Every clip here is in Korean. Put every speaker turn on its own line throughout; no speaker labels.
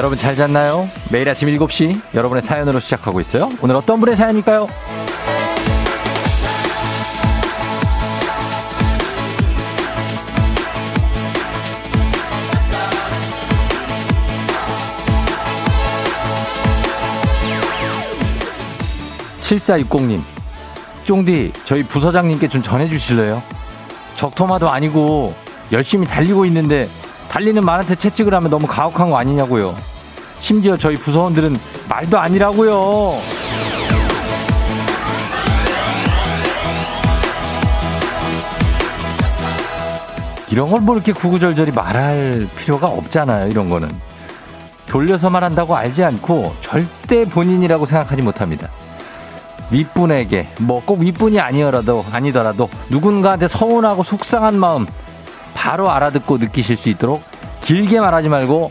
여러분 잘 잤나요? 매일 아침 7시 여러분의 사연으로 시작하고 있어요. 오늘 어떤 분의 사연일까요? 7460님, 쫑디, 저희 부서장님께 좀 전해주실래요? 적토마도 아니고 열심히 달리고 있는데 달리는 말한테 채찍을 하면 너무 가혹한 거 아니냐고요. 심지어 저희 부서원들은 말도 아니라고요. 이런 걸 뭐 이렇게 구구절절히 말할 필요가 없잖아요. 이런 거는. 돌려서 말한다고 알지 않고 절대 본인이라고 생각하지 못합니다. 윗분에게 뭐 꼭 윗분이 아니더라도 아니더라도 누군가한테 서운하고 속상한 마음 바로 알아듣고 느끼실 수 있도록 길게 말하지 말고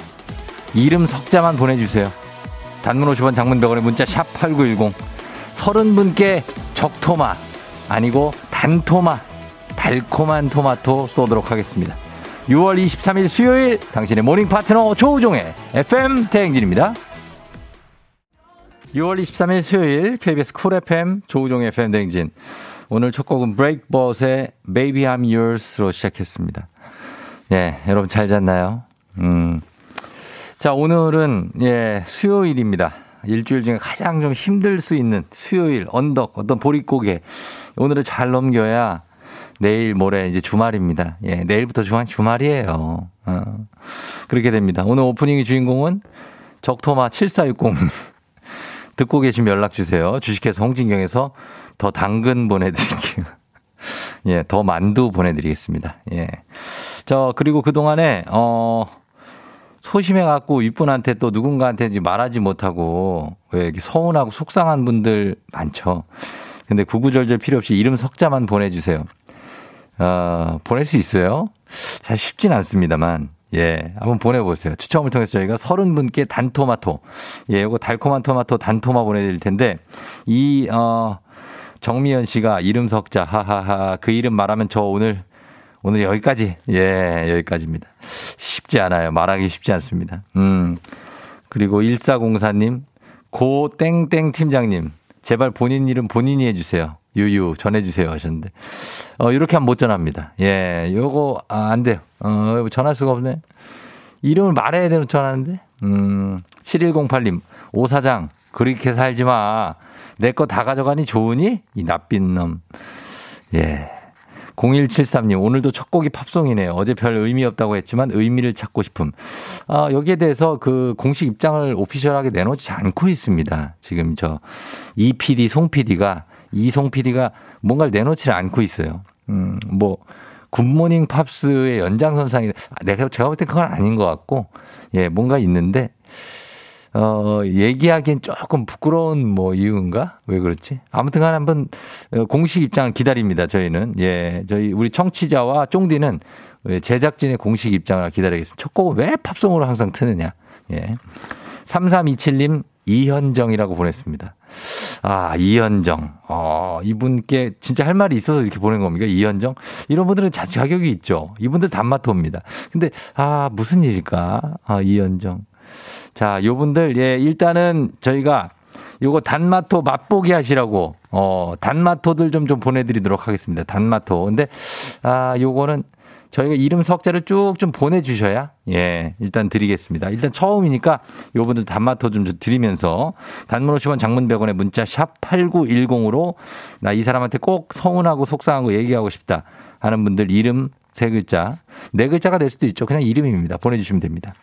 이름 석자만 보내주세요. 단문 50원 장문 100원의 문자 샵 8910 서른 분께 적토마 아니고 단토마 달콤한 토마토 쏘도록 하겠습니다. 6월 23일 수요일 당신의 morning partner 조우종의 FM 대행진입니다. 6월 23일 수요일 KBS 쿨 FM 조우종의 FM 대행진 오늘 첫 곡은 브레이크봇의 Baby I'm Yours로 시작했습니다. 예, 여러분 잘 잤나요? 음. 자, 오늘은 예, 수요일입니다. 일주일 중에 가장 좀 힘들 수 있는 수요일 언덕 어떤 보릿고개 오늘은 잘 넘겨야 내일 모레 이제 주말입니다. 예, 내일부터 주말 주말이에요. 어. 그렇게 됩니다. 오늘 오프닝의 주인공은 적토마 7460 듣고 계시면 연락 주세요. 주식회사 홍진경에서 더 당근 보내드릴게요. 예, 더 만두 보내드리겠습니다. 예. 저, 그리고 그 동안에, 어, 소심해 갖고 윗분한테 또 누군가한테 말하지 못하고 왜 이렇게 서운하고 속상한 분들 많죠. 근데 구구절절 필요 없이 이름 석자만 보내주세요. 어, 보낼 수 있어요? 사실 쉽진 않습니다만. 예, 한번 보내보세요. 추첨을 통해서 저희가 서른 분께 단토마토, 예, 이거 달콤한 토마토 단토마 보내드릴 텐데, 이, 어, 정미연 씨가 이름 석자, 하하하, 그 이름 말하면 저 오늘, 오늘 여기까지, 예, 여기까지입니다. 쉽지 않아요. 말하기 쉽지 않습니다. 음. 그리고 1404님, 고 땡땡 팀장님, 제발 본인 이름 본인이 해주세요. 유유 전해주세요 하셨는데 어 이렇게 하면 못 전합니다. 예, 요거 아, 안 돼요. 어 전할 수가 없네. 이름을 말해야 되는 전하는데. 음 7108님 오 사장 그렇게 살지 마. 내 거 다 가져가니 좋으니 이 나쁜 놈. 예. 0173님, 오늘도 첫 곡이 팝송이네요. 어제 별 의미 없다고 했지만 의미를 찾고 싶음. 아, 여기에 대해서 그 공식 입장을 오피셜하게 내놓지 않고 있습니다. 지금 저 이PD, 송 PD가 이송 PD가 뭔가를 내놓지를 않고 있어요. 음, 뭐, 굿모닝 팝스의 연장선상이, 내가, 제가 볼때 그건 아닌 것 같고, 예, 뭔가 있는데, 어, 얘기하기엔 조금 부끄러운 뭐 이유인가? 왜 그렇지? 아무튼 간에 한번 어, 공식 입장을 기다립니다, 저희는. 예, 저희, 우리 청취자와 쫑디는 제작진의 공식 입장을 기다리겠습니다. 첫 곡은 왜 팝송으로 항상 트느냐? 예. 3327님, 이현정이라고 보냈습니다. 아, 이현정. 어, 이분께 진짜 할 말이 있어서 이렇게 보낸 겁니까? 이현정? 이런 분들은 자, 자격이 있죠. 이분들 단마토입니다. 근데, 아, 무슨 일일까? 아, 이현정. 자, 요 분들, 예, 일단은 저희가 요거 단마토 맛보기 하시라고, 어, 단마토들 좀, 좀 보내드리도록 하겠습니다. 단마토. 근데, 아, 요거는 저희가 이름 석자를 쭉 좀 보내주셔야 예 일단 드리겠습니다. 일단 처음이니까 요분들 단마토 좀 드리면서 단문 50원 장문 100원의 문자 샵 8910으로 나 이 사람한테 꼭 서운하고 속상한 거 얘기하고 싶다 하는 분들 이름 세 글자 네 글자가 될 수도 있죠. 그냥 이름입니다. 보내주시면 됩니다.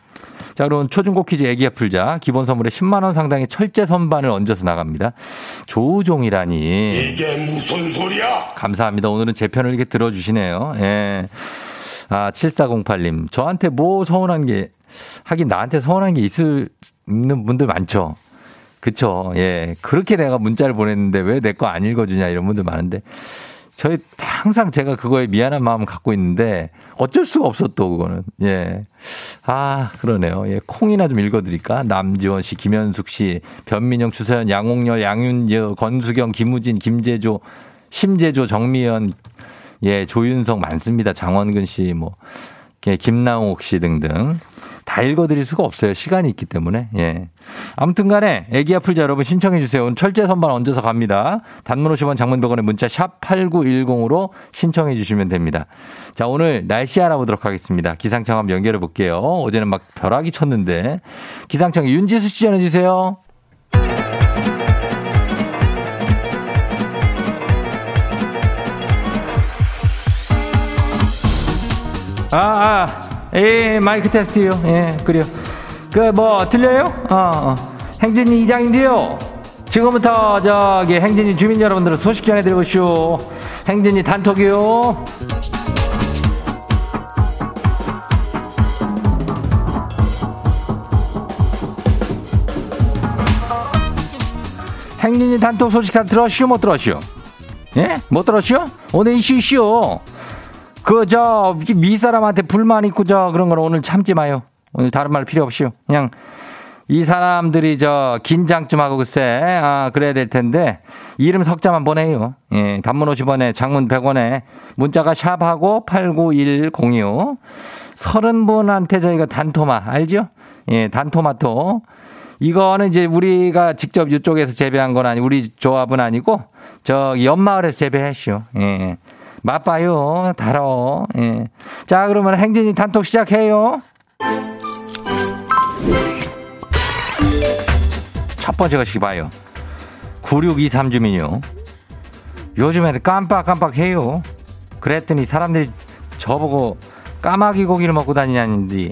자, 그럼 초중고 퀴즈 애기야 풀자. 기본 선물에 10만원 상당의 철제 선반을 얹어서 나갑니다. 조우종이라니.
이게 무슨 소리야?
감사합니다. 오늘은 제 편을 이렇게 들어주시네요. 예. 아, 7408님. 저한테 뭐 서운한 게, 하긴 나한테 서운한 게 있을, 있는 분들 많죠. 그쵸. 예. 그렇게 내가 문자를 보냈는데 왜 내 거 안 읽어주냐 이런 분들 많은데. 저희 항상 제가 그거에 미안한 마음을 갖고 있는데 어쩔 수가 없어 또 그거는. 예. 아, 그러네요. 예. 콩이나 좀 읽어드릴까? 남지원 씨, 김현숙 씨, 변민영, 주서연, 양홍열, 양윤재, 권수경, 김우진, 김재조, 심재조, 정미연, 예, 조윤성 많습니다. 장원근 씨, 뭐, 예, 김나옥 씨 등등. 다다 읽어드릴 수가 없어요. 시간이 있기 때문에. 예. 아무튼 간에 애기야 풀자 여러분 신청해 주세요. 오늘 철제 선반 얹어서 갑니다. 단문 50원 장문 100원의 문자 샵 8910으로 신청해 주시면 됩니다. 자, 오늘 날씨 알아보도록 하겠습니다. 기상청 한번 연결해 볼게요. 어제는 막 벼락이 쳤는데. 기상청 윤지수 씨 전해주세요. 아, 아, 예, 마이크 테스트요. 예, 그래요. 그, 뭐, 들려요? 어, 어. 행진이 이장인데요. 지금부터 저기 행진이 주민 여러분들 소식 전해드리고 쇼. 행진이 단톡이요. 행진이 단톡 소식 다 들었슈? 못 들었슈? 예? 못 들었슈? 오늘 이슈 이슈. 그 저 미 사람한테 불만 있고 저 그런 거는 오늘 참지 마요. 오늘 다른 말 필요 없이요. 그냥 이 사람들이 저 긴장 좀 하고 글쎄 아 그래야 될 텐데 이름 석자만 보내요. 예, 단문 50원에 장문 100원에 문자가 샵하고 89106 서른 분한테 저희가 단토마 알죠? 예, 단토마토 이거는 이제 우리가 직접 이쪽에서 재배한 건 아니 우리 조합은 아니고 저 옆마을에서 재배했쇼. 예. 맛봐요. 달어. 예. 자, 그러면 행진이 단톡 시작해요. 첫 번째 것이 봐요. 9623 주민요. 요즘에는 깜빡깜빡 해요. 그랬더니 사람들이 저보고 까마귀 고기를 먹고 다니냐는데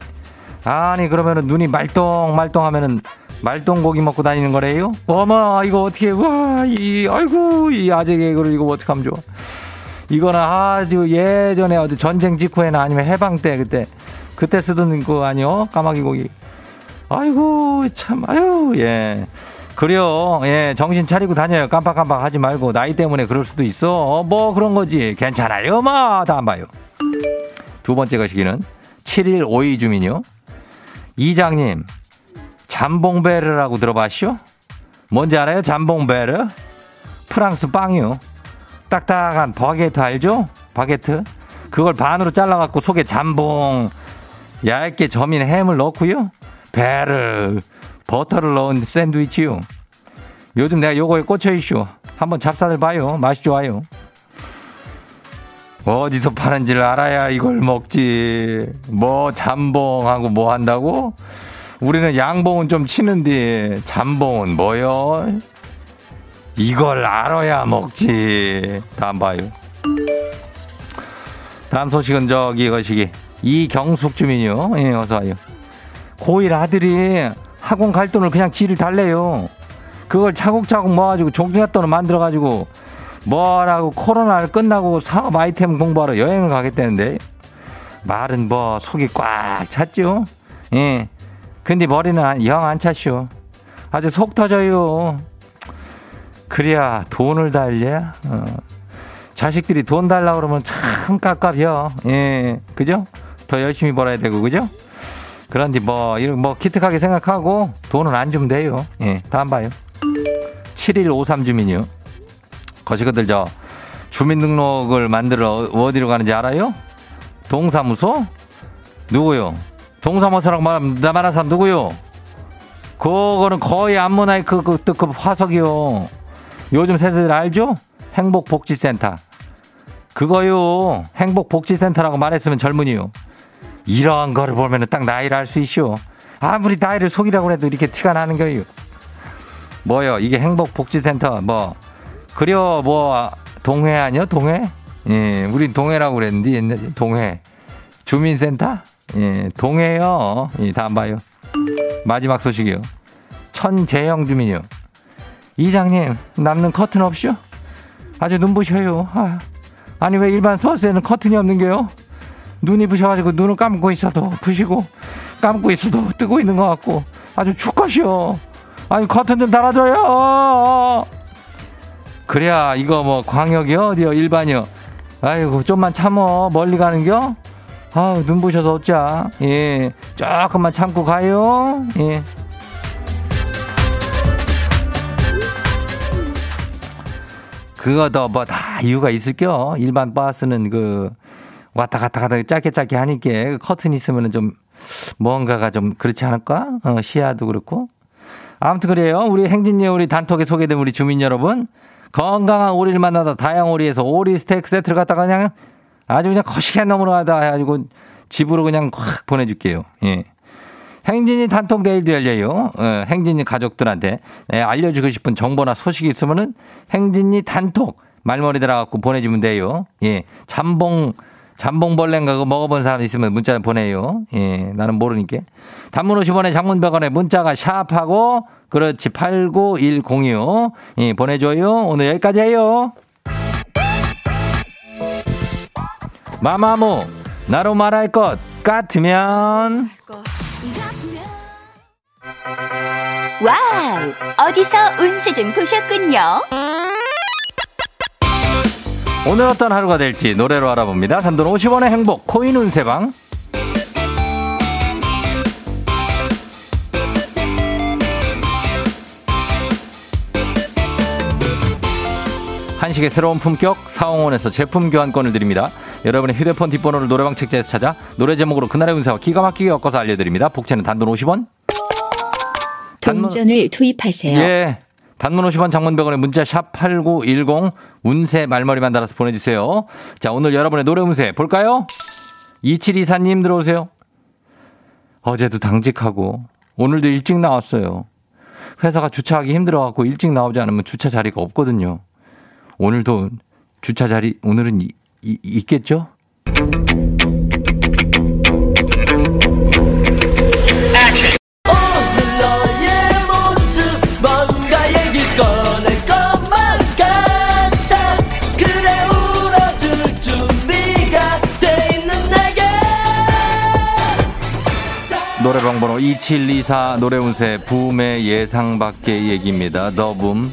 아니 그러면은 눈이 말똥말똥 하면은 말똥 고기 먹고 다니는 거래요? 어머 이거 어떻게 와이 아이고 이 아재 개그를 이거 어떡하면 좋아 이거는 아주 예전에 어디 전쟁 직후에나 아니면 해방 때 그때 그때 쓰던 거 아니요? 까마귀 고기. 아이고 참 아유 예. 그래요. 예 정신 차리고 다녀요. 깜빡깜빡 하지 말고. 나이 때문에 그럴 수도 있어. 뭐 그런 거지. 괜찮아요 뭐다안 봐요. 두 번째 것이기는 7일 5이 주민요. 이장님 잠봉베르라고 들어봤쇼? 뭔지 알아요? 잠봉베르? 프랑스 빵이요. 딱딱한 바게트 알죠? 바게트? 그걸 반으로 잘라갖고 속에 잠봉, 얇게 점인 햄을 넣고요. 베르, 버터를 넣은 샌드위치요. 요즘 내가 요거에 꽂혀있쇼. 한번 잡사들 봐요. 맛이 좋아요. 어디서 파는지를 알아야 이걸 먹지. 뭐 잠봉하고 뭐 한다고? 우리는 양봉은 좀 치는데 잠봉은 뭐요? 이걸 알아야 먹지. 다음 봐요. 다음 소식은 저기 거시기 이경숙 주민이요. 예, 어서 와요. 고1 아들이 학원 갈 돈을 그냥 지를 달래요. 그걸 차곡차곡 모아가지고 종잣돈을 만들어가지고 뭐라고 코로나를 끝나고 사업 아이템 공부하러 여행을 가겠다는데 말은 뭐 속이 꽉 찼죠. 예. 근데 머리는 영안 차쇼. 아주 속 터져요. 그래야 돈을 달려. 어. 자식들이 돈 달라 그러면 참 깝깝해요. 예. 그죠? 더 열심히 벌어야 되고, 그죠? 그런데 뭐, 이런 뭐 기특하게 생각하고 돈은 안 주면 돼요. 예. 다음 봐요. 7153 주민이요. 거시거들 저 주민등록을 만들어 어디로 가는지 알아요? 동사무소? 누구요? 동사무소랑 말한 사람 누구요? 그거는 거의 안모나이 그, 그, 그 화석이요. 요즘 세대들 알죠? 행복복지센터. 그거요. 행복복지센터라고 말했으면 젊은이요. 이런 거를 보면은 딱 나이를 알 수 있쇼. 아무리 나이를 속이라고 해도 이렇게 티가 나는 거예요. 뭐요? 이게 행복복지센터 뭐 그려 뭐 동해 아니요? 동해? 예, 우린 동해라고 그랬는데 동해. 주민센터? 예, 동해요. 예, 다음 봐요. 마지막 소식이요. 천재영 주민이요. 이장님, 남는 커튼 없쇼? 아주 눈부셔요. 아, 아니, 왜 일반 버스에는 커튼이 없는 게요? 눈이 부셔가지고 눈을 감고 있어도 부시고, 감고 있어도 뜨고 있는 것 같고, 아주 죽것이요. 아니, 커튼 좀 달아줘요. 그래야 이거 뭐 광역이요? 어디요? 일반이요? 아이고, 좀만 참어. 멀리 가는겨? 아우, 눈부셔서 어쩌. 예. 조금만 참고 가요. 예. 그거도 뭐 다 이유가 있을겨. 일반 버스는 그 왔다 갔다 갔다 짧게 짧게 하니까 그 커튼 있으면은 좀 뭔가가 좀 그렇지 않을까? 어, 시야도 그렇고. 아무튼 그래요. 우리 행진이 우리 단톡에 소개된 우리 주민 여러분. 건강한 오리를 만나다 다양 오리에서 오리 스테이크 세트를 갖다가 그냥 아주 그냥 거시게 넘어가다 해가지고 집으로 그냥 확 보내줄게요. 예. 행진이 단톡 내일도 열려요. 어, 행진이 가족들한테 예, 알려주고 싶은 정보나 소식이 있으면은 행진이 단톡 말머리 들어갖고 보내주면 돼요. 예. 잠봉, 잠봉벌레인가 그거 먹어본 사람 있으면 문자 보내요. 예. 나는 모르니까. 단문 50원에 장문 100원에 문자가 샵하고 그렇지. 89106. 예. 보내줘요. 오늘 여기까지 해요. 마마무. 나로 말할 것 같으면.
Wow! 어디서 운세 좀 보셨군요.
오늘 어떤 하루가 될지 노래로 알아봅니다. 단돈 50원의 행복 코인 운세방. 한식의 새로운 품격 사홍원에서 제품 교환권을 드립니다. 여러분의 휴대폰 뒷번호를 노래방 책자에서 찾아 노래 제목으로 그날의 운세와 기가 막히게 엮어서 알려드립니다. 복채는 단돈 50원.
동전을 투입하세요.
예. 단문 50원 장문 100원에 문자 샵8910 운세 말머리만 달아서 보내주세요. 자, 오늘 여러분의 노래 운세 볼까요? 2724님 들어오세요. 어제도 당직하고 오늘도 일찍 나왔어요. 회사가 주차하기 힘들어갖고 일찍 나오지 않으면 주차 자리가 없거든요. 오늘도 주차 자리 오늘은 있겠죠? 노래방 번호 2724 노래운세 붐의 예상 밖의 얘기입니다. 더붐.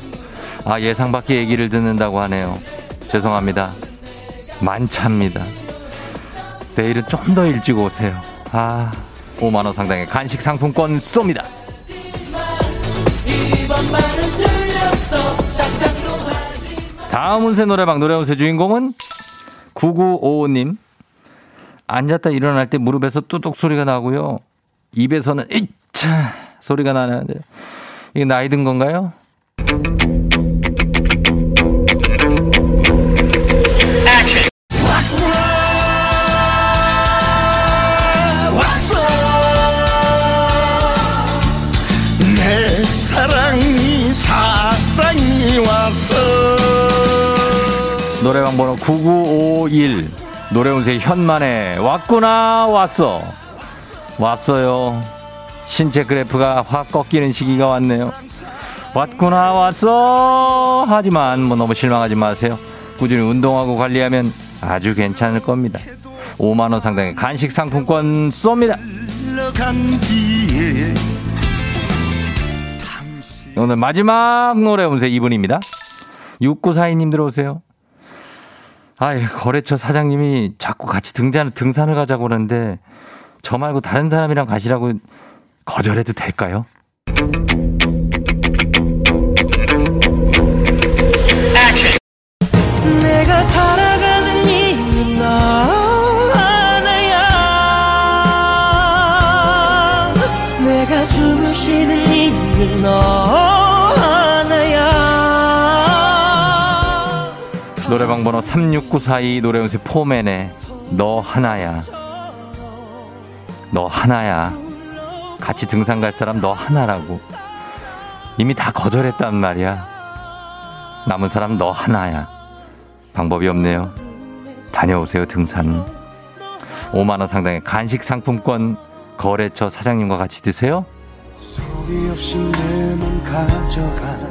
아, 예상 밖의 얘기를 듣는다고 하네요. 죄송합니다. 만차입니다. 내일은 좀 더 일찍 오세요. 아, 5만원 상당의 간식 상품권 쏩니다. 다음 운세 노래방 노래 운세 주인공은 9955님. 앉았다 일어날 때 무릎에서 뚜둑 소리가 나고요. 입에서는 이차 소리가 나는데 이게 나이 든 건가요? 노래방 번호 9951 노래운세 현만에. 왔구나 왔어. 왔어요. 신체 그래프가 확 꺾이는 시기가 왔네요. 왔구나 왔어. 하지만 뭐 너무 실망하지 마세요. 꾸준히 운동하고 관리하면 아주 괜찮을 겁니다. 5만원 상당의 간식 상품권 쏩니다. 오늘 마지막 노래 운세 2분입니다. 6942님 들어오세요. 아이, 거래처 사장님이 자꾸 같이 등산, 등산을 가자고 그러는데 저 말고 다른 사람이랑 가시라고 거절해도 될까요?
너
노래방 번호 36942 노래운세 포맨의 너 하나야. 너 하나야. 같이 등산 갈 사람 너 하나라고. 이미 다 거절했단 말이야. 남은 사람 너 하나야. 방법이 없네요. 다녀오세요, 등산. 5만원 상당의 간식 상품권 거래처 사장님과 같이 드세요.
소리 없이 내맘 가져가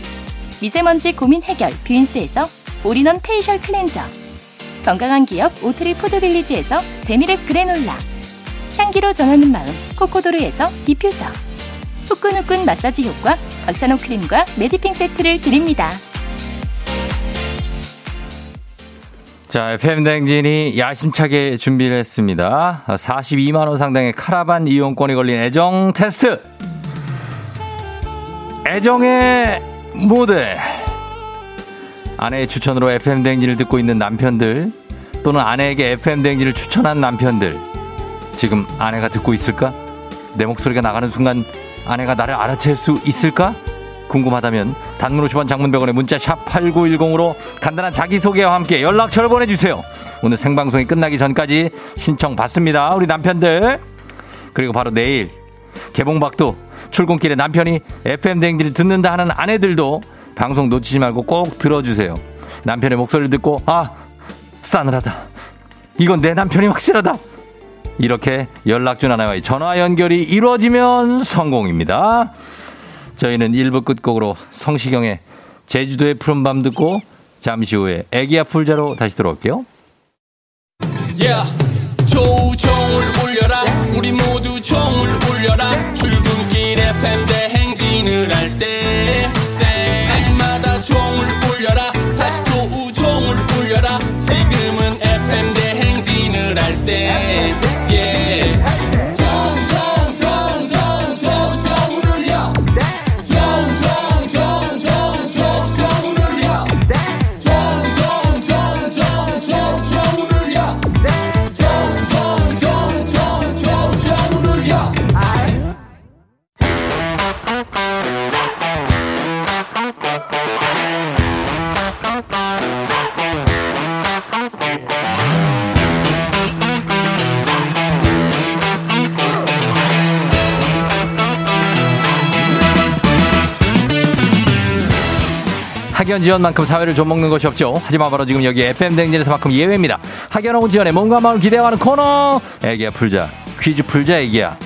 미세먼지 고민 해결 뷰인스에서 all-in-one facial cleanser 건강한 기업 오트리 푸드빌리지에서 재미랩 그래놀라 향기로 전하는 마음 코코도르에서 디퓨저 후끈후끈 마사지 효과 박찬호 크림과 메디핑 세트를 드립니다.
자, FM댕진이 야심차게 준비를 했습니다. 42만원 상당의 카라반 이용권이 걸린 애정 테스트! 애정의 무대! 아내의 추천으로 FM댕진을 듣고 있는 남편들, 또는 아내에게 FM댕진을 추천한 남편들, 지금 아내가 듣고 있을까? 내 목소리가 나가는 순간 아내가 나를 알아챌 수 있을까? 궁금하다면 단문 50원 장문 100원의 문자 샵 8910으로 간단한 자기소개와 함께 연락처를 보내주세요. 오늘 생방송이 끝나기 전까지 신청 받습니다. 우리 남편들. 그리고 바로 내일 개봉박도 출근길에 남편이 FM 댕지를 듣는다 하는 아내들도 방송 놓치지 말고 꼭 들어주세요. 남편의 목소리를 듣고 아 싸늘하다. 이건 내 남편이 확실하다. 이렇게 연락준 하나와의 전화 연결이 이루어지면 성공입니다. 저희는 1부 끝곡으로 성시경의 제주도의 푸른밤 듣고 잠시 후에 애기야 풀자로 다시 돌아올게요.
Yeah. 조종을 울려라 우리 모두 종을 울려라 출근길 FM 대행진을 할 때 때마다 종을 울려라. 다시 조우종을 울려라. 지금은 FM 대행진을 할때
학연 지원만큼 사회를 좀 먹는 것이 없죠. 하지만 바로 지금 여기 FM 댕진에서만큼 예외입니다. 학연하고 지원의 몸과 마음을 기대어가는 코너. 애기야 풀자. 퀴즈 풀자 애기야.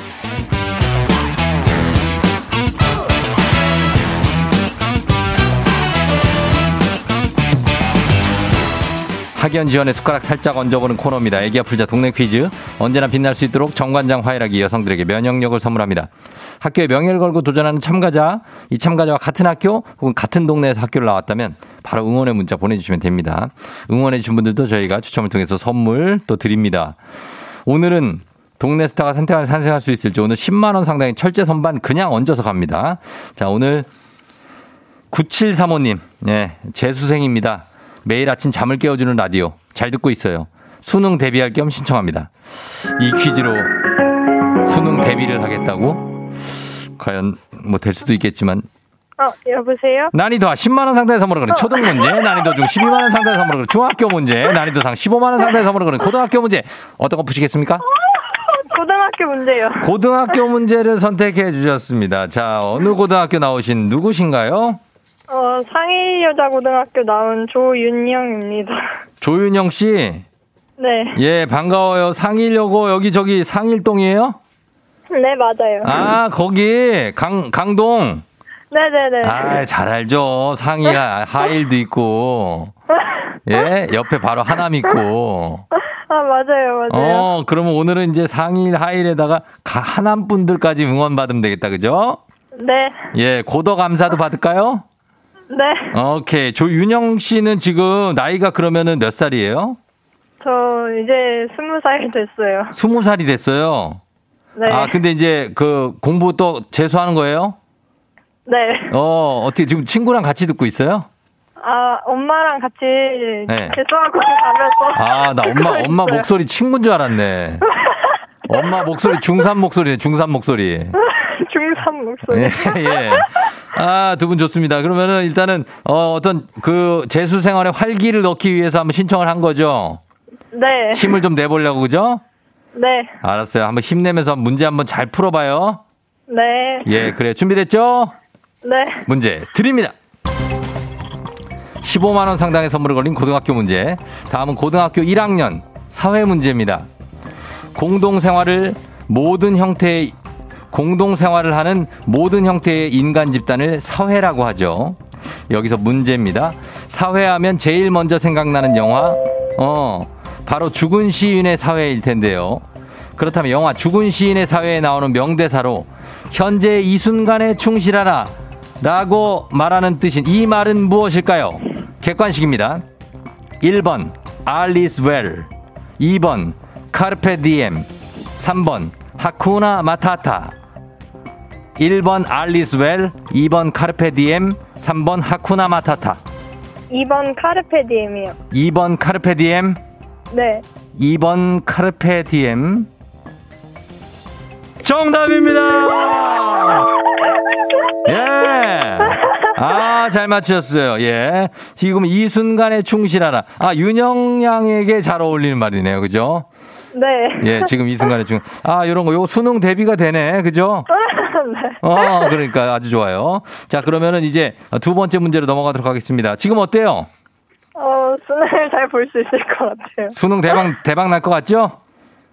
학연 지원의 숟가락 살짝 얹어보는 코너입니다. 애기야 풀자 동네 퀴즈. 언제나 빛날 수 있도록 정관장 화이락이 여성들에게 면역력을 선물합니다. 학교에 명예를 걸고 도전하는 참가자, 이 참가자와 같은 학교 혹은 같은 동네에서 학교를 나왔다면 바로 응원의 문자 보내주시면 됩니다. 응원해주신 분들도 저희가 추첨을 통해서 선물 또 드립니다. 오늘은 동네 스타가 산생할, 산생할 수 있을지 오늘 10만원 상당의 철제 선반 그냥 얹어서 갑니다. 자, 오늘 9735님, 예, 재수생입니다. 매일 아침 잠을 깨워주는 라디오. 잘 듣고 있어요. 수능 대비할 겸 신청합니다. 이 퀴즈로 수능 대비를 하겠다고? 과연 뭐 될 수도 있겠지만
어, 여보세요?
난이도 10만 원 상당의 선물을 그린 초등 문제, 난이도 중 12만 원 상당의 선물을 그린 중학교 문제, 난이도 상 15만 원 상당의 선물을 그린 고등학교 문제. 어떤 거 푸시겠습니까?
고등학교 문제요.
고등학교 문제를 선택해 주셨습니다. 자, 어느 고등학교 나오신 누구신가요?
어, 상일여자고등학교 나온 조윤영입니다.
조윤영 씨.
네,
예, 반가워요. 상일여고 여기 저기 상일동이에요?
네, 맞아요.
아, 거기, 강, 강동.
네 네 네.
아, 잘 알죠. 상의, 하일도 있고. 예, 옆에 바로 하남 있고.
아, 맞아요, 맞아요.
어, 그러면 오늘은 이제 상의, 하일에다가 가- 하남 분들까지 응원 받으면 되겠다, 그죠?
네,
예, 고더 감사도 받을까요?
네.
오케이. 조윤영 씨는 지금 나이가 그러면은 몇 살이에요?
저 이제 스무 살 됐어요.
스무 살이 됐어요.
네.
아, 근데 이제 그 공부 또 재수하는 거예요?
네.
어, 어떻게 지금 친구랑 같이 듣고 있어요?
아, 엄마랑 같이
네.
재수하고 가면서.
아, 나 엄마, 엄마
있어요.
목소리 친구인 줄 알았네. 엄마 목소리 중산 목소리네, 중산 목소리.
중삼 목소리.
예, 예. 아, 두 분 좋습니다. 그러면은 일단은, 어, 어떤 그 재수 생활에 활기를 넣기 위해서 한번 신청을 한 거죠?
네.
힘을 좀 내보려고, 그죠?
네.
알았어요. 한번 힘내면서 문제 한번 잘 풀어봐요.
네.
예, 그래. 준비됐죠?
네.
문제 드립니다. 15만원 상당의 선물을 걸린 고등학교 문제. 다음은 고등학교 1학년 사회 문제입니다. 공동생활을 모든 형태의 공동생활을 하는 모든 형태의 인간 집단을 사회라고 하죠. 여기서 문제입니다. 사회하면 제일 먼저 생각나는 영화, 어, 바로 죽은 시인의 사회일 텐데요. 그렇다면 영화 죽은 시인의 사회에 나오는 명대사로 현재 이 순간에 충실하라 라고 말하는 뜻인 이 말은 무엇일까요? 객관식입니다. 1번 All is well 2번 carpe diem 3번 hakuna matata 1번 All is well 2번 carpe diem 3번 hakuna matata
2번 carpe diem이요.
2번 carpe diem
네.
2번 carpe diem 정답입니다. 예. 아, 잘 맞추셨어요. 예. 지금 이 순간에 충실하라. 아, 윤영 양에게 잘 어울리는 말이네요. 그죠?
네.
예, 지금 이 순간에 충, 아, 요런 거, 요 수능 대비가 되네. 그죠?
네.
어, 그러니까 아주 좋아요. 자, 그러면은 이제 두 번째 문제로 넘어가도록 하겠습니다. 지금 어때요?
어, 수능을 잘 볼 수 있을 것 같아요.
수능 대박, 대박 날 것 같죠?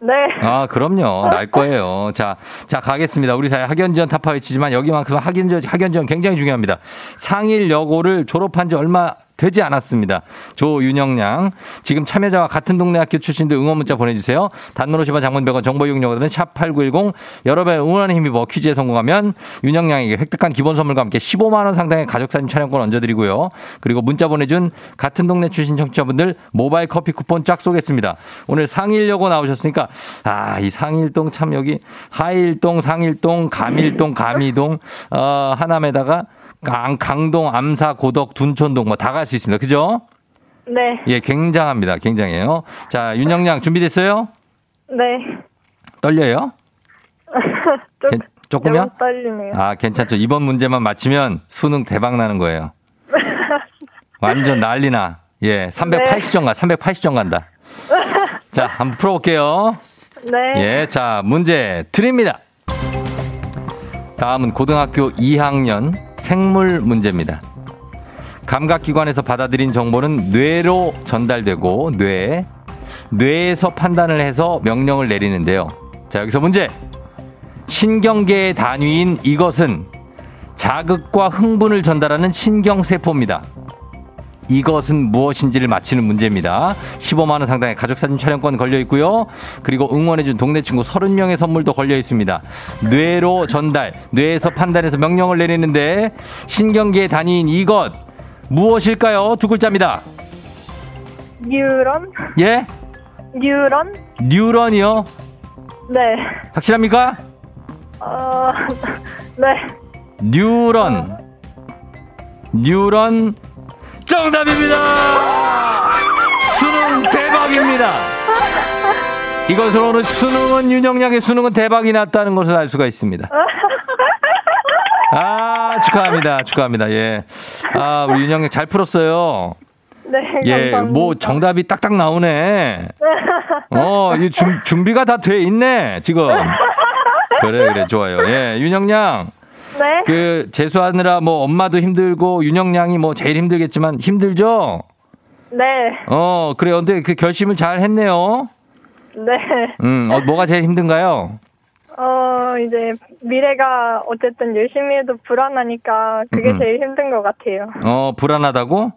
네.
아, 그럼요. 날 거예요. 자, 자, 가겠습니다. 우리 사회 학연지원 타파 외치지만 여기만큼 학연지원, 학연지원 굉장히 중요합니다. 상일 여고를 졸업한 지 얼마 되지 않았습니다. 조윤영 양. 지금 참여자와 같은 동네 학교 출신들 응원 문자 보내주세요. 단문 50원 장문 100원 정보 이용료들은 샵8910 여러분의 응원하는 힘입어 퀴즈에 성공하면 윤영 양에게 획득한 기본 선물과 함께 15만원 상당의 가족사진 촬영권 얹어드리고요. 그리고 문자 보내준 같은 동네 출신 청취자분들 모바일 커피 쿠폰 쫙 쏘겠습니다. 오늘 상일여고 나오셨으니까 아, 이 상일동 참 여기 하일동, 상일동, 감일동, 감이동, 어, 하남에다가 강, 강동, 암사, 고덕, 둔촌동 뭐 다 갈 수 있습니다. 그죠?
네.
예, 굉장합니다. 굉장해요. 자, 윤영양 준비됐어요?
네.
떨려요?
좀,
괜- 조금요?
떨리네요.
아, 괜찮죠. 이번 문제만 맞히면 수능 대박 나는 거예요. 완전 난리나. 예, 380점 가, 380점 간다. 자, 한번 풀어볼게요.
네.
예, 자, 문제 드립니다. 다음은 고등학교 2학년 생물 문제입니다. 감각기관에서 받아들인 정보는 뇌로 전달되고 뇌, 뇌에서 판단을 해서 명령을 내리는데요. 자, 여기서 문제. 신경계의 단위인 이것은 자극과 흥분을 전달하는 신경세포입니다. 이것은 무엇인지를 맞히는 문제입니다. 15만원 상당의 가족사진 촬영권 걸려 있고요. 그리고 응원해준 동네 친구 30명의 선물도 걸려 있습니다. 뇌로 전달, 뇌에서 판단해서 명령을 내리는데 신경계의 단위인 이것 무엇일까요? 두 글자입니다.
뉴런?
예?
뉴런?
뉴런이요?
네.
확실합니까?
어, 네.
뉴런. 뉴런 정답입니다. 수능 대박입니다. 이것으로 오늘 수능은 윤영양의 수능은 대박이 났다는 것을 알 수가 있습니다. 아 축하합니다, 축하합니다. 예, 아 우리 윤영양 잘 풀었어요.
네.
예,
감사합니다.
뭐 정답이 딱딱 나오네. 어, 이 준, 준비가 다 돼 있네 지금. 그래 그래 좋아요. 예, 윤영양.
네.
그 재수하느라 뭐 엄마도 힘들고 윤영 양이 뭐 제일 힘들겠지만 힘들죠?
네.
어, 그래. 근데 그 결심을 잘 했네요.
네.
음, 어, 뭐가 제일 힘든가요?
어, 이제 미래가 어쨌든 열심히 해도 불안하니까 그게
음, 음.
제일 힘든 것 같아요.
어, 불안하다고?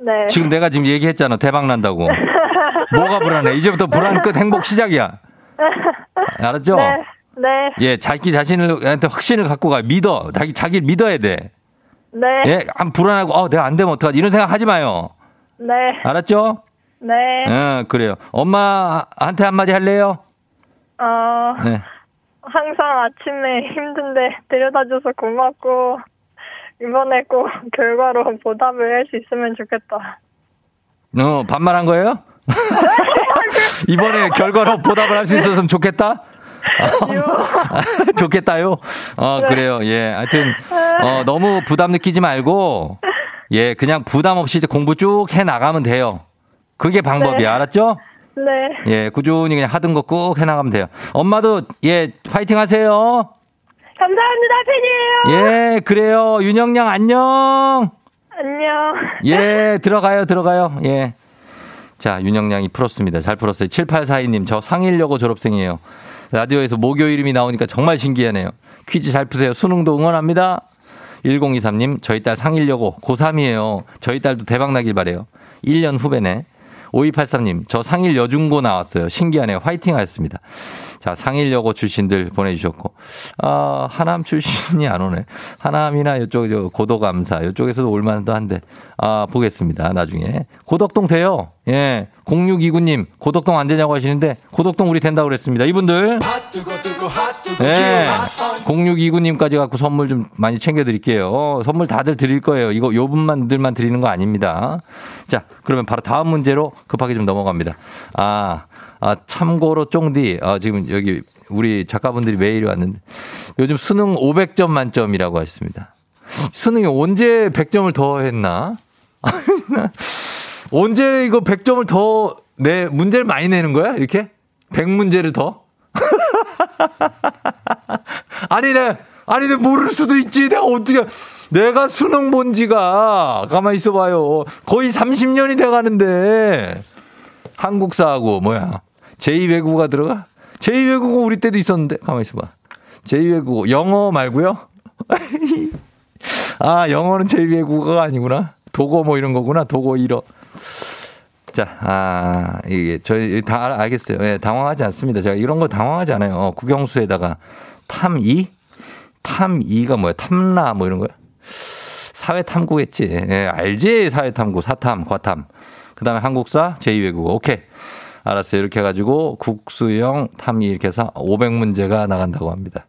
네.
지금 내가 지금 얘기했잖아. 대박 난다고. 뭐가 불안해? 이제부터 불안 끝 행복 시작이야. 알았죠?
네. 네.
예, 자기 자신을한테 확신을 갖고 가. 믿어. 자기 자기를 믿어야 돼.
네.
예, 안 불안하고 어, 내가 안 되면 어떡하지? 이런 생각 하지 마요.
네.
알았죠?
네.
예, 그래요. 엄마한테 한마디 할래요?
어,
네.
항상 아침에 힘든데 데려다 줘서 고맙고, 이번에 꼭 결과로 보답을 할 수 있으면 좋겠다.
어, 반말한 거예요? 이번에 결과로 보답을 할 수 있었으면 좋겠다? 좋겠다요? 어, 그래요. 예. 하여튼, 어, 너무 부담 느끼지 말고, 예, 그냥 부담 없이 공부 쭉 해 나가면 돼요. 그게 방법이야.
네.
알았죠?
네.
예, 꾸준히 그냥 하던 거 꾹 해 나가면 돼요. 엄마도, 예, 파이팅 하세요.
감사합니다, 팬이에요.
예, 그래요. 윤영양 안녕.
안녕.
예, 들어가요, 들어가요. 예. 자, 윤영양이 풀었습니다. 잘 풀었어요. 7842님, 저 상일여고 졸업생이에요. 라디오에서 목요 이름이 나오니까 정말 신기하네요. 퀴즈 잘 푸세요. 수능도 응원합니다. 1023님, 저희 딸 상일여고 고3이에요. 저희 딸도 대박 나길 바래요. 1년 후배네. 5283님, 저 상일 여중고 나왔어요. 신기하네요. 화이팅 하였습니다. 자, 상일여고 출신들 보내주셨고, 아, 하남 출신이 안 오네. 하남이나 이쪽, 저, 고도감사, 이쪽에서도 올만도 한데, 아, 보겠습니다. 나중에. 고덕동 돼요. 예. 0629님, 고덕동 안 되냐고 하시는데, 고덕동 우리 된다고 그랬습니다. 이분들. 예. 0629님까지 갖고 선물 좀 많이 챙겨드릴게요. 어, 선물 다들 드릴 거예요. 이거 요 분만들만 드리는 거 아닙니다. 자, 그러면 바로 다음 문제로 급하게 좀 넘어갑니다. 아, 아 참고로 쫑디, 아, 지금 여기 우리 작가분들이 메일이 왔는데, 요즘 수능 500점 만점이라고 하셨습니다. 수능이 언제 100점을 더 했나? 언제 이거 100점을 더 내, 문제를 많이 내는 거야? 이렇게? 100문제를 더? 아니, 내, 아니, 내 모를 수도 있지. 내가 어떻게, 내가 수능 본 지가, 가만히 있어봐요. 거의 30년이 돼 가는데, 한국사하고, 뭐야, 제2외국어가 들어가? 제2외국어 우리 때도 있었는데, 가만히 있어봐. 제2외국어, 영어 말고요 아, 영어는 제2외국어가 아니구나. 독어 뭐 이런 거구나. 독어 일어. 자, 아, 이게 저희 다 알- 알겠어요. 예, 당황하지 않습니다. 제가 이런 거 당황하지 않아요. 어, 국영수에다가 탐이? 탐이가 뭐야? 탐라 뭐 이런 거야? 사회 탐구겠지. 예, 알지? 사회 탐구, 사탐, 과탐. 그 다음에 한국사, 제2외국어. 오케이. 알았어요. 이렇게 해가지고 국수영탐이 이렇게 해서 500문제가 나간다고 합니다.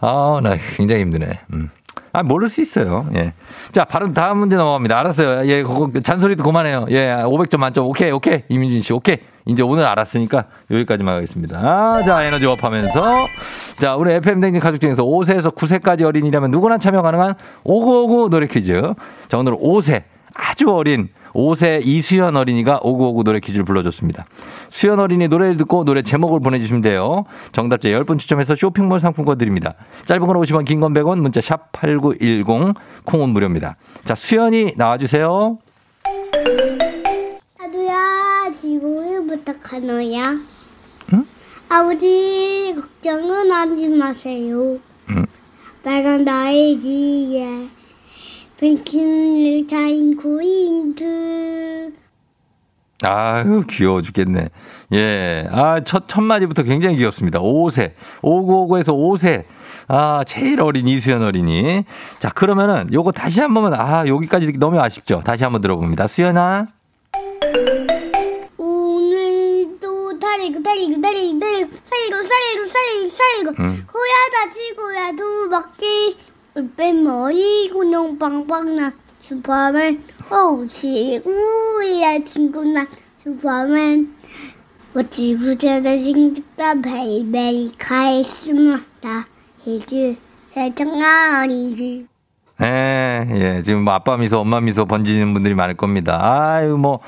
아, 나 굉장히 힘드네. 음. 아, 모를 수 있어요. 예. 자, 바로 다음 문제 넘어갑니다. 알았어요. 예, 그거 잔소리도 그만해요. 예, 500점 만점. 오케이, 오케이. 이민진 씨, 오케이. 이제 오늘 알았으니까 여기까지만 하겠습니다. 아, 자, 에너지 up 하면서. 자, 우리 FM대행진 가족 중에서 5세에서 9세까지 어린이라면 누구나 참여 가능한 5959 노래 퀴즈. 자, 오늘 5세. 아주 어린 5세 이수연 어린이가 5959 노래 퀴즈를 불러줬습니다. 수연 어린이 노래를 듣고 노래 제목을 보내주시면 돼요. 정답자 10분 추첨해서 쇼핑몰 상품권 드립니다. 짧은 건 50원, 긴 건 100원, 문자 샵 8910, 콩은 무료입니다. 자, 수연이 나와주세요.
아두야 지구를 부탁하노야.
응?
아버지 걱정은 하지 마세요.
응.
빨간 나이지에 뱅킹을 차인 고인트.
아유, 귀여워 죽겠네. 예. 아, 첫, 첫 마디부터 굉장히 귀엽습니다. 5세. 5959에서 5세. 아, 제일 어린 이수연 어린이. 자, 그러면은 요거 다시 한 번만, 아, 여기까지 너무 아쉽죠? 다시 한번 들어봅니다. 수연아.
오늘도 달리고 달리고 달리고 달리고 살고 살고 살고 살고
응.
고야다 지구야 두 바퀴 빼머리 곤룡 빵빵나 슈퍼맨? 오 지구야 친구나 슈퍼맨. 뭐 지구대다 친구다 베리베리 카이스마다. 히즈 세정아리지
예, 예. 지금 뭐 아빠 미소, 엄마 미소 번지는 분들이 많을 겁니다. 아유, 뭐,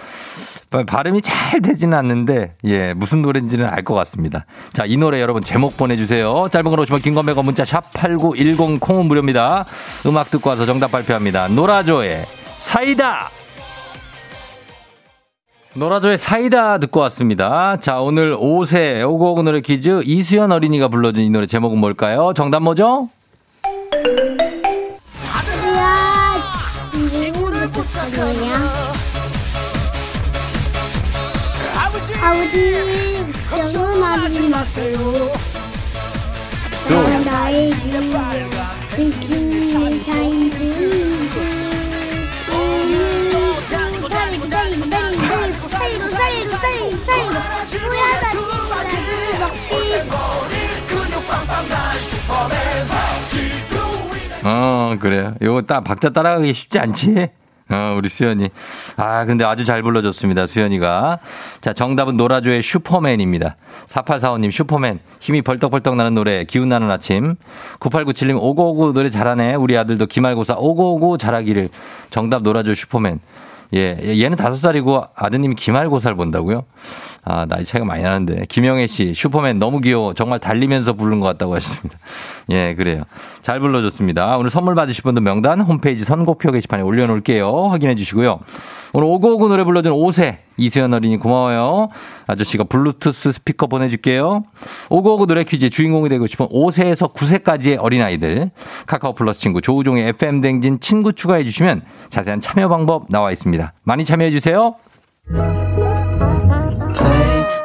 발음이 잘 되지는 않는데, 예, 무슨 노래인지는 알 것 같습니다. 자, 이 노래 여러분 제목 보내주세요. 짧은 걸 오시면 긴건 100원 문자 샵8910 콩은 무료입니다. 음악 듣고 와서 정답 발표합니다. 노라조의 사이다! 노라조의 사이다 듣고 왔습니다. 자, 오늘 5세 오고오고 노래 퀴즈 이수연 어린이가 불러준 이 노래 제목은 뭘까요? 정답 뭐죠?
아버지, 영원 하지 마세요. 나 나의.
어, 그래요. 요거 딱 박자 따라가기 쉽지 않지? 어, 우리 수연이. 아, 근데 아주 잘 불러줬습니다, 수연이가. 자, 정답은 노라조의 슈퍼맨입니다. 4845님, 슈퍼맨. 힘이 벌떡벌떡 나는 노래, 기운나는 아침. 9897님, 오구오구 노래 잘하네. 우리 아들도 기말고사 오구오구 잘하기를. 정답 노라조 슈퍼맨. 예, 얘는 다섯 살이고 아드님이 기말고사를 본다고요? 아, 나이 차이가 많이 나는데. 김영애 씨, 슈퍼맨 너무 귀여워. 정말 달리면서 부른 것 같다고 하셨습니다. 예, 그래요. 잘 불러줬습니다. 오늘 선물 받으실 분들 명단 홈페이지 선곡표 게시판에 올려놓을게요. 확인해 주시고요. 오늘 오고오고 노래 불러준 5세 이수연 어린이 고마워요. 아저씨가 블루투스 스피커 보내줄게요. 오고오고 노래 퀴즈의 주인공이 되고 싶은 5세에서 9세까지의 어린아이들 카카오 플러스 친구 조우종의 FM 댕진 친구 추가해 주시면 자세한 참여 방법 나와 있습니다. 많이 참여해 주세요.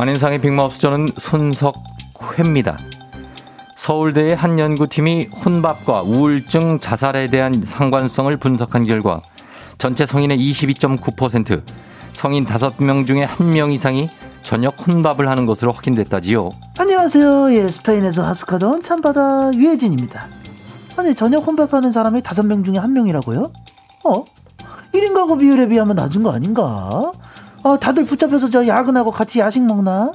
안인상의 빅마우스 저는 손석회입니다. 서울대의 한 연구팀이 혼밥과 우울증 자살에 대한 상관성을 분석한 결과 전체 성인의 22.9% 성인 5명 중에 1명 이상이 저녁 혼밥을 하는 것으로 확인됐다지요.
안녕하세요. 예, 스페인에서 하숙하던 참바다 유혜진입니다. 아니, 저녁 혼밥하는 사람이 다섯 명 중에 한 명이라고요? 어? 1인 가구 비율에 비하면 낮은 거 아닌가? 아, 다들 붙잡혀서 저 야근하고 같이 야식 먹나?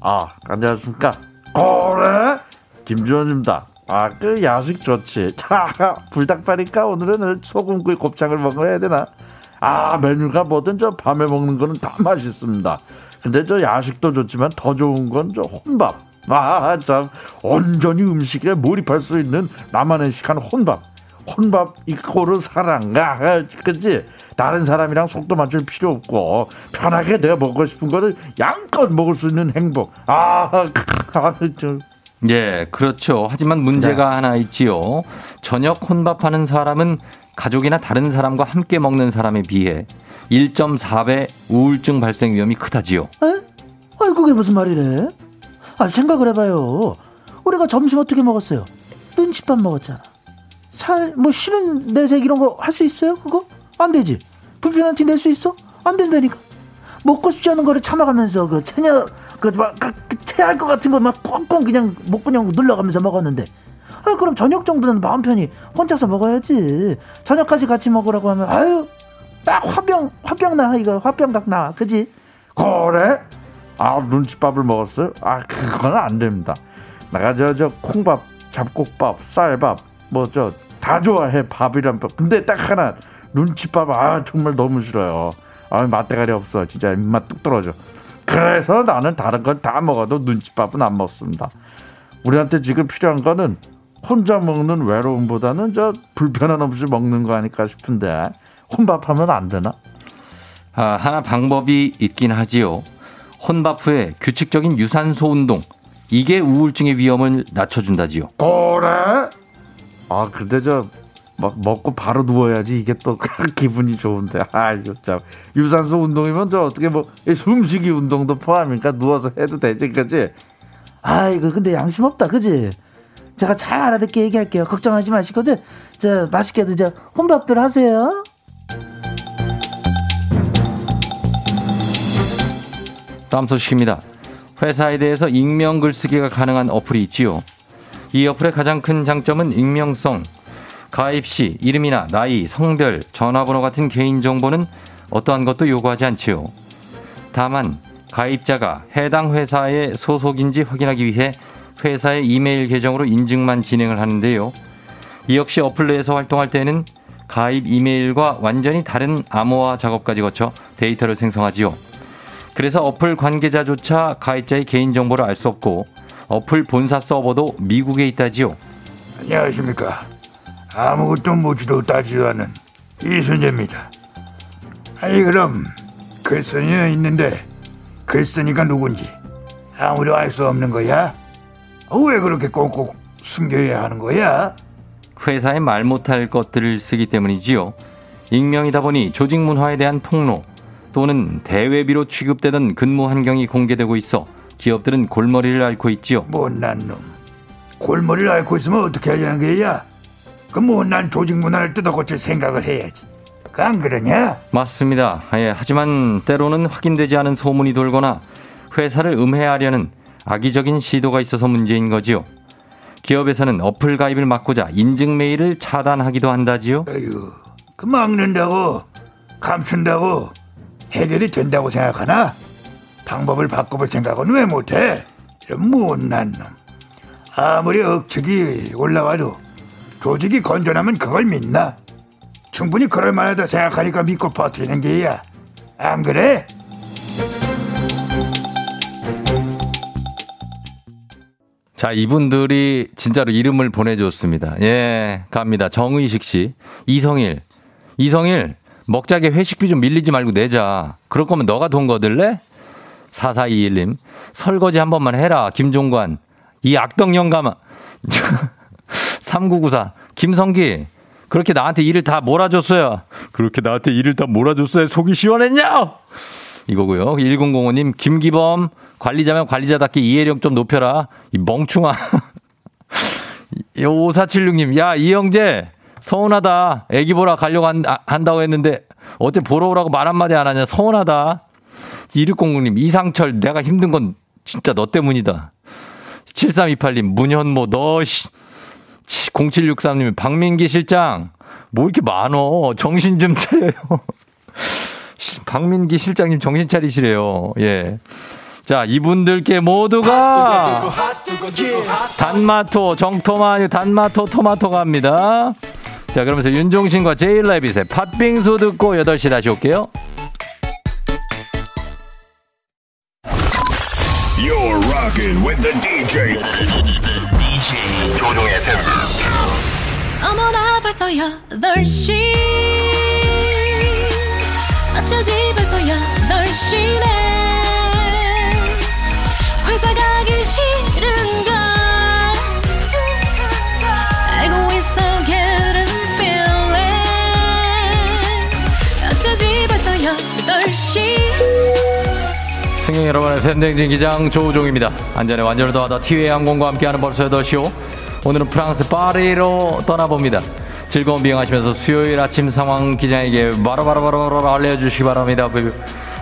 아, 안녕하십니까. 그래? 김주원입니다. 아, 그 야식 좋지. 자, 불닭발이니까 오늘은 소금구이 곱창을 먹어야 되나? 아, 메뉴가 뭐든 저 밤에 먹는 거는 다 맛있습니다. 근데 저 야식도 좋지만 더 좋은 건 저 혼밥. 아, 참, 온전히 음식에 몰입할 수 있는 나만의 시간 혼밥. 혼밥 이코르 사랑. 아, 그치? 다른 사람이랑 속도 맞출 필요 없고, 편하게 내가 먹고 싶은 거를 양껏 먹을 수 있는 행복. 아, 아, 저,
예, 그렇죠. 하지만 문제가 하나 있지요. 저녁 혼밥하는 사람은 가족이나 다른 사람과 함께 먹는 사람에 비해 1.4배 우울증 발생 위험이 크다지요.
에? 아이, 그게 무슨 말이래? 아, 생각을 해봐요. 우리가 점심 어떻게 먹었어요? 눈칫밥 먹었잖아. 살, 뭐, 쉬는 내색 이런 거 할 수 있어요? 그거? 안 되지. 불편한 티 낼 수 있어? 안 된다니까. 먹고 싶지 않은 거를 참아가면서 그 체녀, 그, 막, 그, 그 같은 거 막 꽁꽁 그냥 목구녕 눌러가면서 먹었는데. 아, 그럼 저녁 정도는 마음 편히 혼자서 먹어야지. 저녁까지 같이 먹으라고 하면, 아유, 딱 화병, 화병 나, 이거 화병각 나. 그지?
그래? 아 눈치밥을 먹었어요? 아 그건 안 됩니다. 내가 저 저 콩밥, 잡곡밥, 쌀밥 뭐 저 다 좋아해 밥이란 밥. 근데 딱 하나 눈치밥 아 정말 너무 싫어요. 아 맛대가리 없어 진짜 입맛 뚝 떨어져. 그래서 나는 다른 건 다 먹어도 눈치밥은 안 먹습니다. 우리한테 지금 필요한 거는 혼자 먹는 외로움보다는 저 불편함 없이 먹는 거 아닐까 싶은데 혼밥하면 안 되나?
아, 하나 방법이 있긴 하지요. 혼밥 후에 규칙적인 유산소 운동. 이게 우울증의 위험을 낮춰준다지요.
그래? 아 근데 저 막 먹고 바로 누워야지 이게 또 기분이 좋은데 아 이거 참 유산소 운동이면 저 어떻게 뭐 숨쉬기 운동도 포함이니까 누워서 해도 되지 그지?
아이고 근데 양심 없다 그지 제가 잘 알아듣게 얘기할게요 걱정하지 마시고 저, 저 맛있게도 저 혼밥들 하세요
다음 소식입니다. 회사에 대해서 익명 글쓰기가 가능한 어플이 있지요. 이 어플의 가장 큰 장점은 익명성. 가입 시 이름이나 나이, 성별, 전화번호 같은 개인정보는 어떠한 것도 요구하지 않지요. 다만 가입자가 해당 회사의 소속인지 확인하기 위해 회사의 이메일 계정으로 인증만 진행을 하는데요. 이 역시 어플 내에서 활동할 때는 가입 이메일과 완전히 다른 암호화 작업까지 거쳐 데이터를 생성하지요. 그래서 어플 관계자조차 가입자의 개인정보를 알 수 없고 어플 본사 서버도 미국에 있다지요.
안녕하십니까. 아무것도 묻지도 따지도 않는 이순재입니다. 아니 그럼 글쓴이는 있는데 글쓴이가 누군지 아무도 알 수 없는 거야? 어, 왜 그렇게 꼭꼭 숨겨야 하는 거야?
회사에 말 못할 것들을 쓰기 때문이지요. 익명이다 보니 조직 문화에 대한 폭로 또는 대외비로 취급되던 근무 환경이 공개되고 있어 기업들은 골머리를 앓고 있지요.
못난 놈. 골머리를 앓고 있으면 어떻게 하려는 거야? 그 못난 조직 문화를 뜯어고칠 생각을 해야지. 그안 그러냐?
맞습니다. 예, 하지만 때로는 확인되지 않은 소문이 돌거나 회사를 음해하려는 악의적인 시도가 있어서 문제인 거지요. 기업에서는 어플 가입을 막고자 인증 메일을 차단하기도 한다지요.
어휴, 그 막는다고 감춘다고 해결이 된다고 생각하나? 방법을 바꿔볼 생각은 왜 못해? 이런 못난 놈. 아무리 억측이 올라와도 조직이 건전하면 그걸 믿나? 충분히 그럴 만하다 생각하니까 믿고 버티는 게야. 안 그래?
자, 이분들이 진짜로 이름을 보내줬습니다. 예, 갑니다. 정의식 씨. 이성일. 이성일, 먹자게 회식비 좀 밀리지 말고 내자. 그럴 거면 너가 돈 거들래? 4421님. 설거지 한 번만 해라. 김종관. 이 악덕 영감아. 3994. 김성기. 그렇게 나한테 일을 다 몰아줬어요. 그렇게 나한테 일을 다 몰아줬어요. 속이 시원했냐? 이거고요. 1005님, 김기범, 관리자면 관리자답게 이해력 좀 높여라. 이 멍충아. 5476님, 야, 이영재, 서운하다. 애기 보러 가려고 한, 아, 한다고 했는데, 어째 보러 오라고 말 한마디 안 하냐. 서운하다. 2600님, 이상철, 내가 힘든 건 진짜 너 때문이다. 7328님, 문현모, 너, 씨. 0763님, 박민기 실장, 뭐 이렇게 많어. 정신 좀 차려요. 박민기 실장님 정신 차리시래요. 예. 자, 이분들께 모두가 단마토, 정토마, 단마토, 토마토 갑니다. 자, 그러면서 윤종신과 제일라비의 팥빙수 듣고 8시 다시 올게요.
You're rocking with the DJ. DJ 조종의 팬.
어머나 벌써 8시 어쩌지 벌써 8시네 회사 가기 싫은
승객 여러분의 팬댕진 기장 조우종입니다. 안전에 완전을 더하다 티웨이 항공과 함께하는 벌써 8시오. 오늘은 프랑스 파리로 떠나봅니다. 즐거운 비행하시면서 수요일 아침 상황 기장에게 바로바로바로 알려주시기 바랍니다.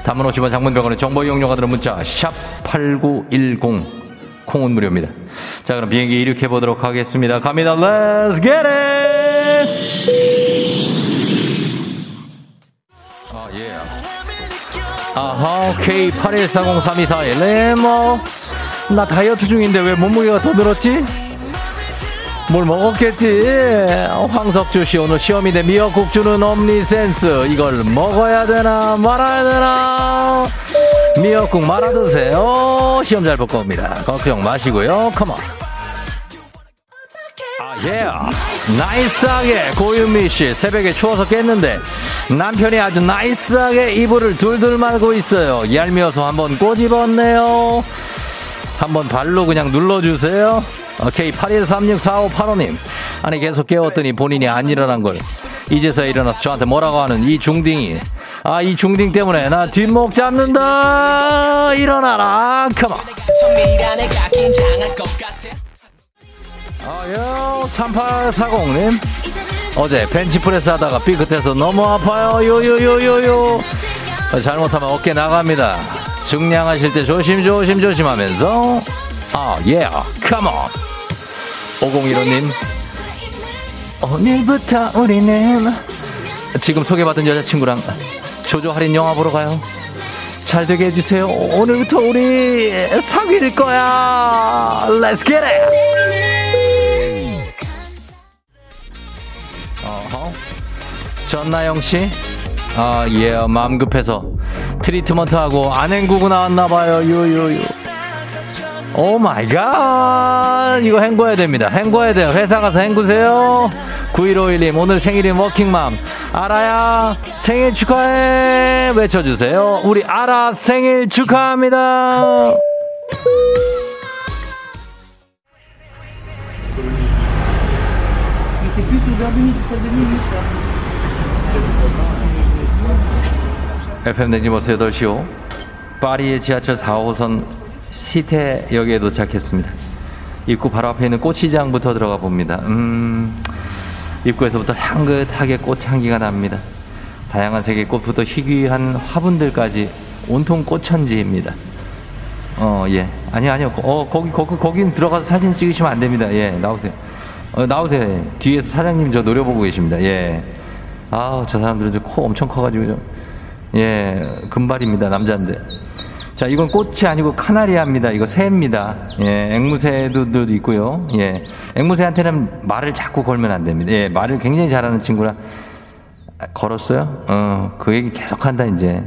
단문 50원 장문병원의 정보 이용료가 들은 문자 샵8910 콩은 무료입니다. 자 그럼 비행기 이륙해 보도록 하겠습니다. 갑니다. Let's get it! 아하 K 81403241 레모 나 다이어트 중인데 왜 몸무게가 더 늘었지? 뭘 먹었겠지? 황석주 씨 오늘 시험인데 미역국 주는 옴니센스 이걸 먹어야 되나 말아야 되나? 미역국 말아 드세요. 시험 잘 볼 겁니다. 걱정 마시고요. Come on. 아, 예. nice하게 고윤미 씨 새벽에 추워서 깼는데 남편이 아주 nice하게 이불을 둘둘 말고 있어요. 얄미워서 한번 꼬집었네요. 한번 발로 그냥 눌러주세요. 오케이 81364585님. 아니 계속 깨웠더니 본인이 안 일어난 걸. 이제서 일어나서 저한테 뭐라고 하는 이 중딩이. 아 이 중딩 때문에 나 뒷목 잡는다. 일어나라. 컴온 아요 3840님 어제 벤치프레스 하다가 삐끗해서 너무 아파요 요요요요요 잘못하면 어깨 나갑니다 중량하실 때 조심 조심 조심하면서 아 예, 컴온 5015님 오늘부터 우리는 지금 소개받은 여자친구랑 조조 할인 영화 보러 가요. 잘 되게 해주세요. 오늘부터 우리 사귈 거야. Let's get it. 전나영 씨, 아 예, 마음 급해서. 트리트먼트하고 안 헹구고 나왔나봐요. 유유유. Oh my God! 이거 헹궈야 됩니다. 헹궈야 돼요. 회사 가서 헹구세요. 9151님 오늘 생일인 워킹맘. 알아야 생일 축하해. 외쳐주세요. 우리 알아 생일 축하합니다 FM 댕지버스 8시오 파리의 지하철 4호선 시태역에 도착했습니다. 입구 바로 앞에 있는 꽃시장부터 들어가 봅니다. 음, 입구에서부터 향긋하게 꽃향기가 납니다. 다양한 색의 꽃부터 희귀한 화분들까지 온통 꽃천지입니다. 어, 예. 아니, 아니요. 어, 거기, 거기, 거긴 들어가서 사진 찍으시면 안 됩니다. 예, 나오세요. 어, 나오세요. 뒤에서 사장님 저 노려보고 계십니다. 예. 아우, 저 사람들은 저 코 엄청 커가지고 좀, 예, 금발입니다. 남자인데. 자, 이건 꽃이 아니고 카나리아입니다. 이거 새입니다. 예, 앵무새도 있고요. 예, 앵무새한테는 말을 자꾸 걸면 안 됩니다. 예, 말을 굉장히 잘하는 친구라 아, 걸었어요. 어, 그 얘기 계속 한다 이제.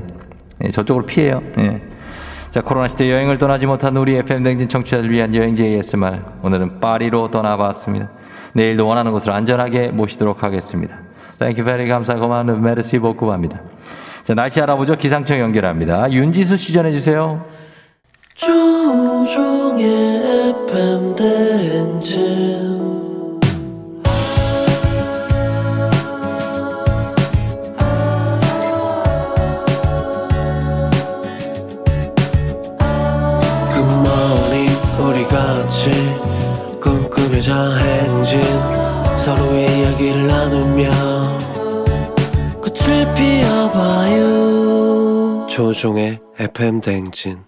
예, 저쪽으로 피해요. 예. 자, 코로나 시대 여행을 떠나지 못한 우리 FM대행진 청취자를 위한 여행지 ASMR. 오늘은 파리로 떠나봤습니다. 내일도 원하는 곳으로 안전하게 모시도록 하겠습니다. Thank you very 감사 고마운 merci beaucoup합니다. 자, 날씨 알아보죠. 기상청 연결합니다. 윤지수 씨 전해주세요.
조종의 FM 대행진 FM 대행진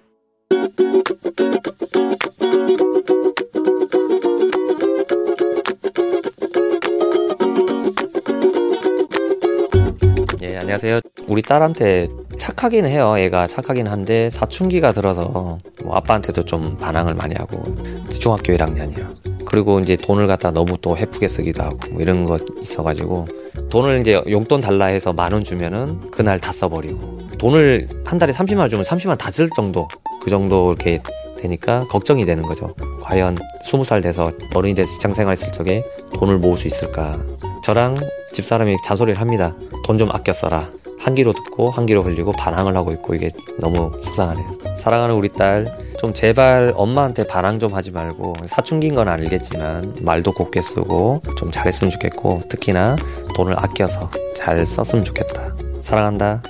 예, 안녕하세요. 우리 딸한테 착하긴 해요. 얘가 착하긴 한데 사춘기가 들어서 뭐 아빠한테도 좀 반항을 많이 하고 중학교 1학년이야. 그리고 이제 돈을 갖다 너무 또 헤프게 쓰기도 하고 뭐 이런 거 있어가지고 돈을 이제 용돈 달라 해서 만 원 주면은 그날 다 써버리고 돈을 한 달에 30만 원 주면 30만 원 다 쓸 정도 그 정도 이렇게 되니까 걱정이 되는 거죠. 과연 20살 돼서 어른이 돼서 직장 생활했을 적에 돈을 모을 수 있을까. 저랑 집사람이 잔소리를 합니다. 돈 좀 아껴 써라. 한 귀로 듣고 한 귀로 흘리고 반항을 하고 있고 이게 너무 속상하네요. 사랑하는 우리 딸, 좀 제발 엄마한테 반항 좀 하지 말고 사춘기인 건 알겠지만 말도 곱게 쓰고 좀 잘했으면 좋겠고 특히나 돈을 아껴서 잘 썼으면 좋겠다. 사랑한다.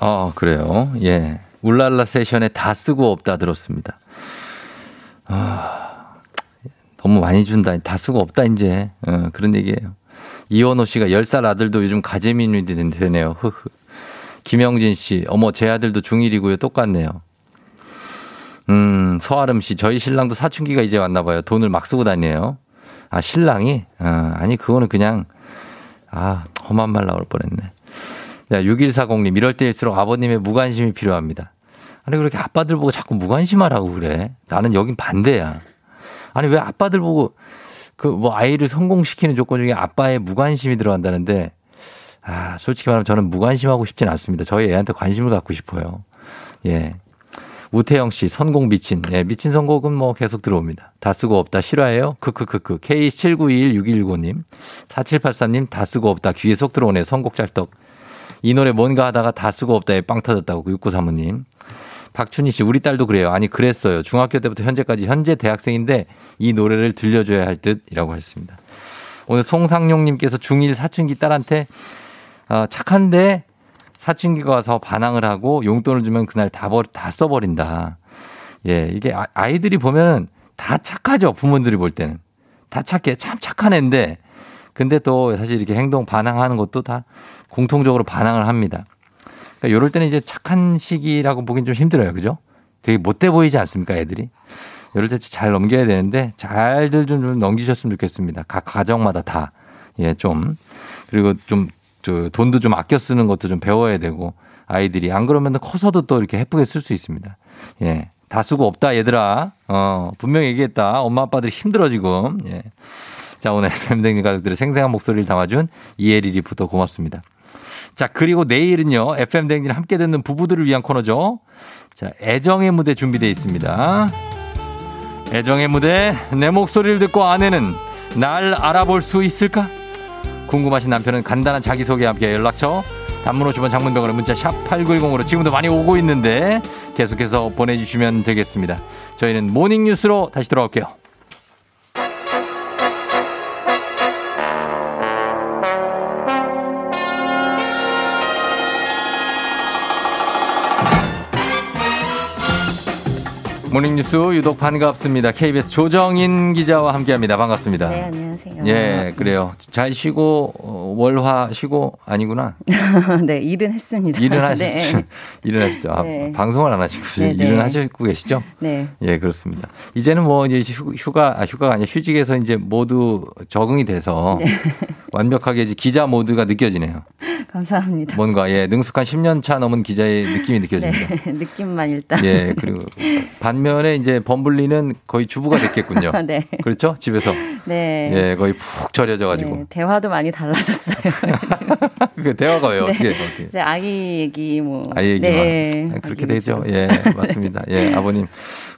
어, 그래요. 예. 울랄라 세션에 다 쓰고 없다 들었습니다. 아, 너무 많이 준다. 다 쓰고 없다, 이제. 어, 그런 얘기예요. 이원호 씨가 10살 아들도 요즘 가재민이 되네요. 흐흐. 김영진 씨, 어머, 제 아들도 중1이고요. 똑같네요. 음, 서아름 씨, 저희 신랑도 사춘기가 이제 왔나 봐요. 돈을 막 쓰고 다니네요. 아, 신랑이? 어, 아니, 그거는 그냥, 아, 험한 말 나올 뻔 했네. 야, 6140님, 이럴 때일수록 아버님의 무관심이 필요합니다. 아니, 그렇게 아빠들 보고 자꾸 무관심하라고 그래. 나는 여긴 반대야. 아니, 왜 아빠들 보고 그 뭐 아이를 성공시키는 조건 중에 아빠의 무관심이 들어간다는데, 아, 솔직히 말하면 저는 무관심하고 싶진 않습니다. 저희 애한테 관심을 갖고 싶어요. 예. 우태영 씨, 선공 미친. 예, 미친 선곡은 뭐 계속 들어옵니다. 다 쓰고 없다, 싫어해요? 크크크크. K79216115님, 4783님, 다 쓰고 없다, 귀에 속 들어오네, 선곡 짤떡. 이 노래 뭔가 하다가 다 쓰고 없다에 빵 터졌다고, 6935님. 박춘희 씨, 우리 딸도 그래요. 아니, 그랬어요. 중학교 때부터 현재까지 현재 대학생인데 이 노래를 들려줘야 할 듯이라고 하셨습니다. 오늘 송상용님께서 중1 사춘기 딸한테 어, 착한데 사춘기가 와서 반항을 하고 용돈을 주면 그날 다, 버, 다 써버린다. 예, 이게 아- 아이들이 보면 다 착하죠. 부모들이 볼 때는. 다 착해. 참 착한 애인데. 근데 또 사실 이렇게 행동 반항하는 것도 다 공통적으로 반항을 합니다. 그러니까 이럴 때는 이제 착한 시기라고 보긴 좀 힘들어요. 그죠? 되게 못돼 보이지 않습니까, 애들이? 이럴 때 잘 넘겨야 되는데 잘들 좀, 좀 넘기셨으면 좋겠습니다. 각 가정마다 다. 예, 좀. 그리고 좀, 저, 돈도 좀 아껴 쓰는 것도 좀 배워야 되고 아이들이 안 그러면 커서도 또 이렇게 예쁘게 쓸 수 있습니다. 예. 다 쓰고 없다, 얘들아. 어, 분명히 얘기했다. 엄마, 아빠들이 힘들어, 지금. 예. 자, 오늘 뱀댕이 가족들의 생생한 목소리를 담아준 이혜리 리포터 고맙습니다. 자, 그리고 내일은요, FM댕진 함께 듣는 부부들을 위한 코너죠. 자, 애정의 무대 준비되어 있습니다. 애정의 무대, 내 목소리를 듣고 아내는 날 알아볼 수 있을까? 궁금하신 남편은 간단한 자기소개 함께 연락처, 단문 50원 장문병으로 문자 샵 8910으로 지금도 많이 오고 있는데 계속해서 보내주시면 되겠습니다. 저희는 모닝뉴스로 다시 돌아올게요. 모닝뉴스 유독 반갑습니다. KBS 조정인 기자와 함께합니다. 반갑습니다.
네, 안녕하세요.
예, 그래요. 잘 쉬고 어, 월화 쉬고 아니구나.
네, 일은 했습니다.
일은 하시죠.
네.
일은 하시죠. 아,
네.
방송을 안 하시고
네, 네.
일은 하시고 계시죠?
네.
예, 그렇습니다. 이제는 뭐 이제 휴- 휴가 아, 휴가가 아니라 휴직에서 이제 모두 적응이 돼서
네.
완벽하게 이제 기자 모드가 느껴지네요.
감사합니다.
뭔가 예, 능숙한 10년 차 넘은 기자의 느낌이 느껴집니다.
네, 느낌만 일단.
예, 그리고 반 면에 이제 범블리는 거의 주부가 됐겠군요.
네.
그렇죠? 집에서.
네.
예, 거의 푹 절여져 가지고.
네, 대화도 많이 달라졌어요.
그 대화가 왜요?
네.
어떻게 어떻게?
이제 아기 얘기 뭐.
아이 얘기만
네.
아, 그렇게 되죠. 예, 맞습니다. 예, 아버님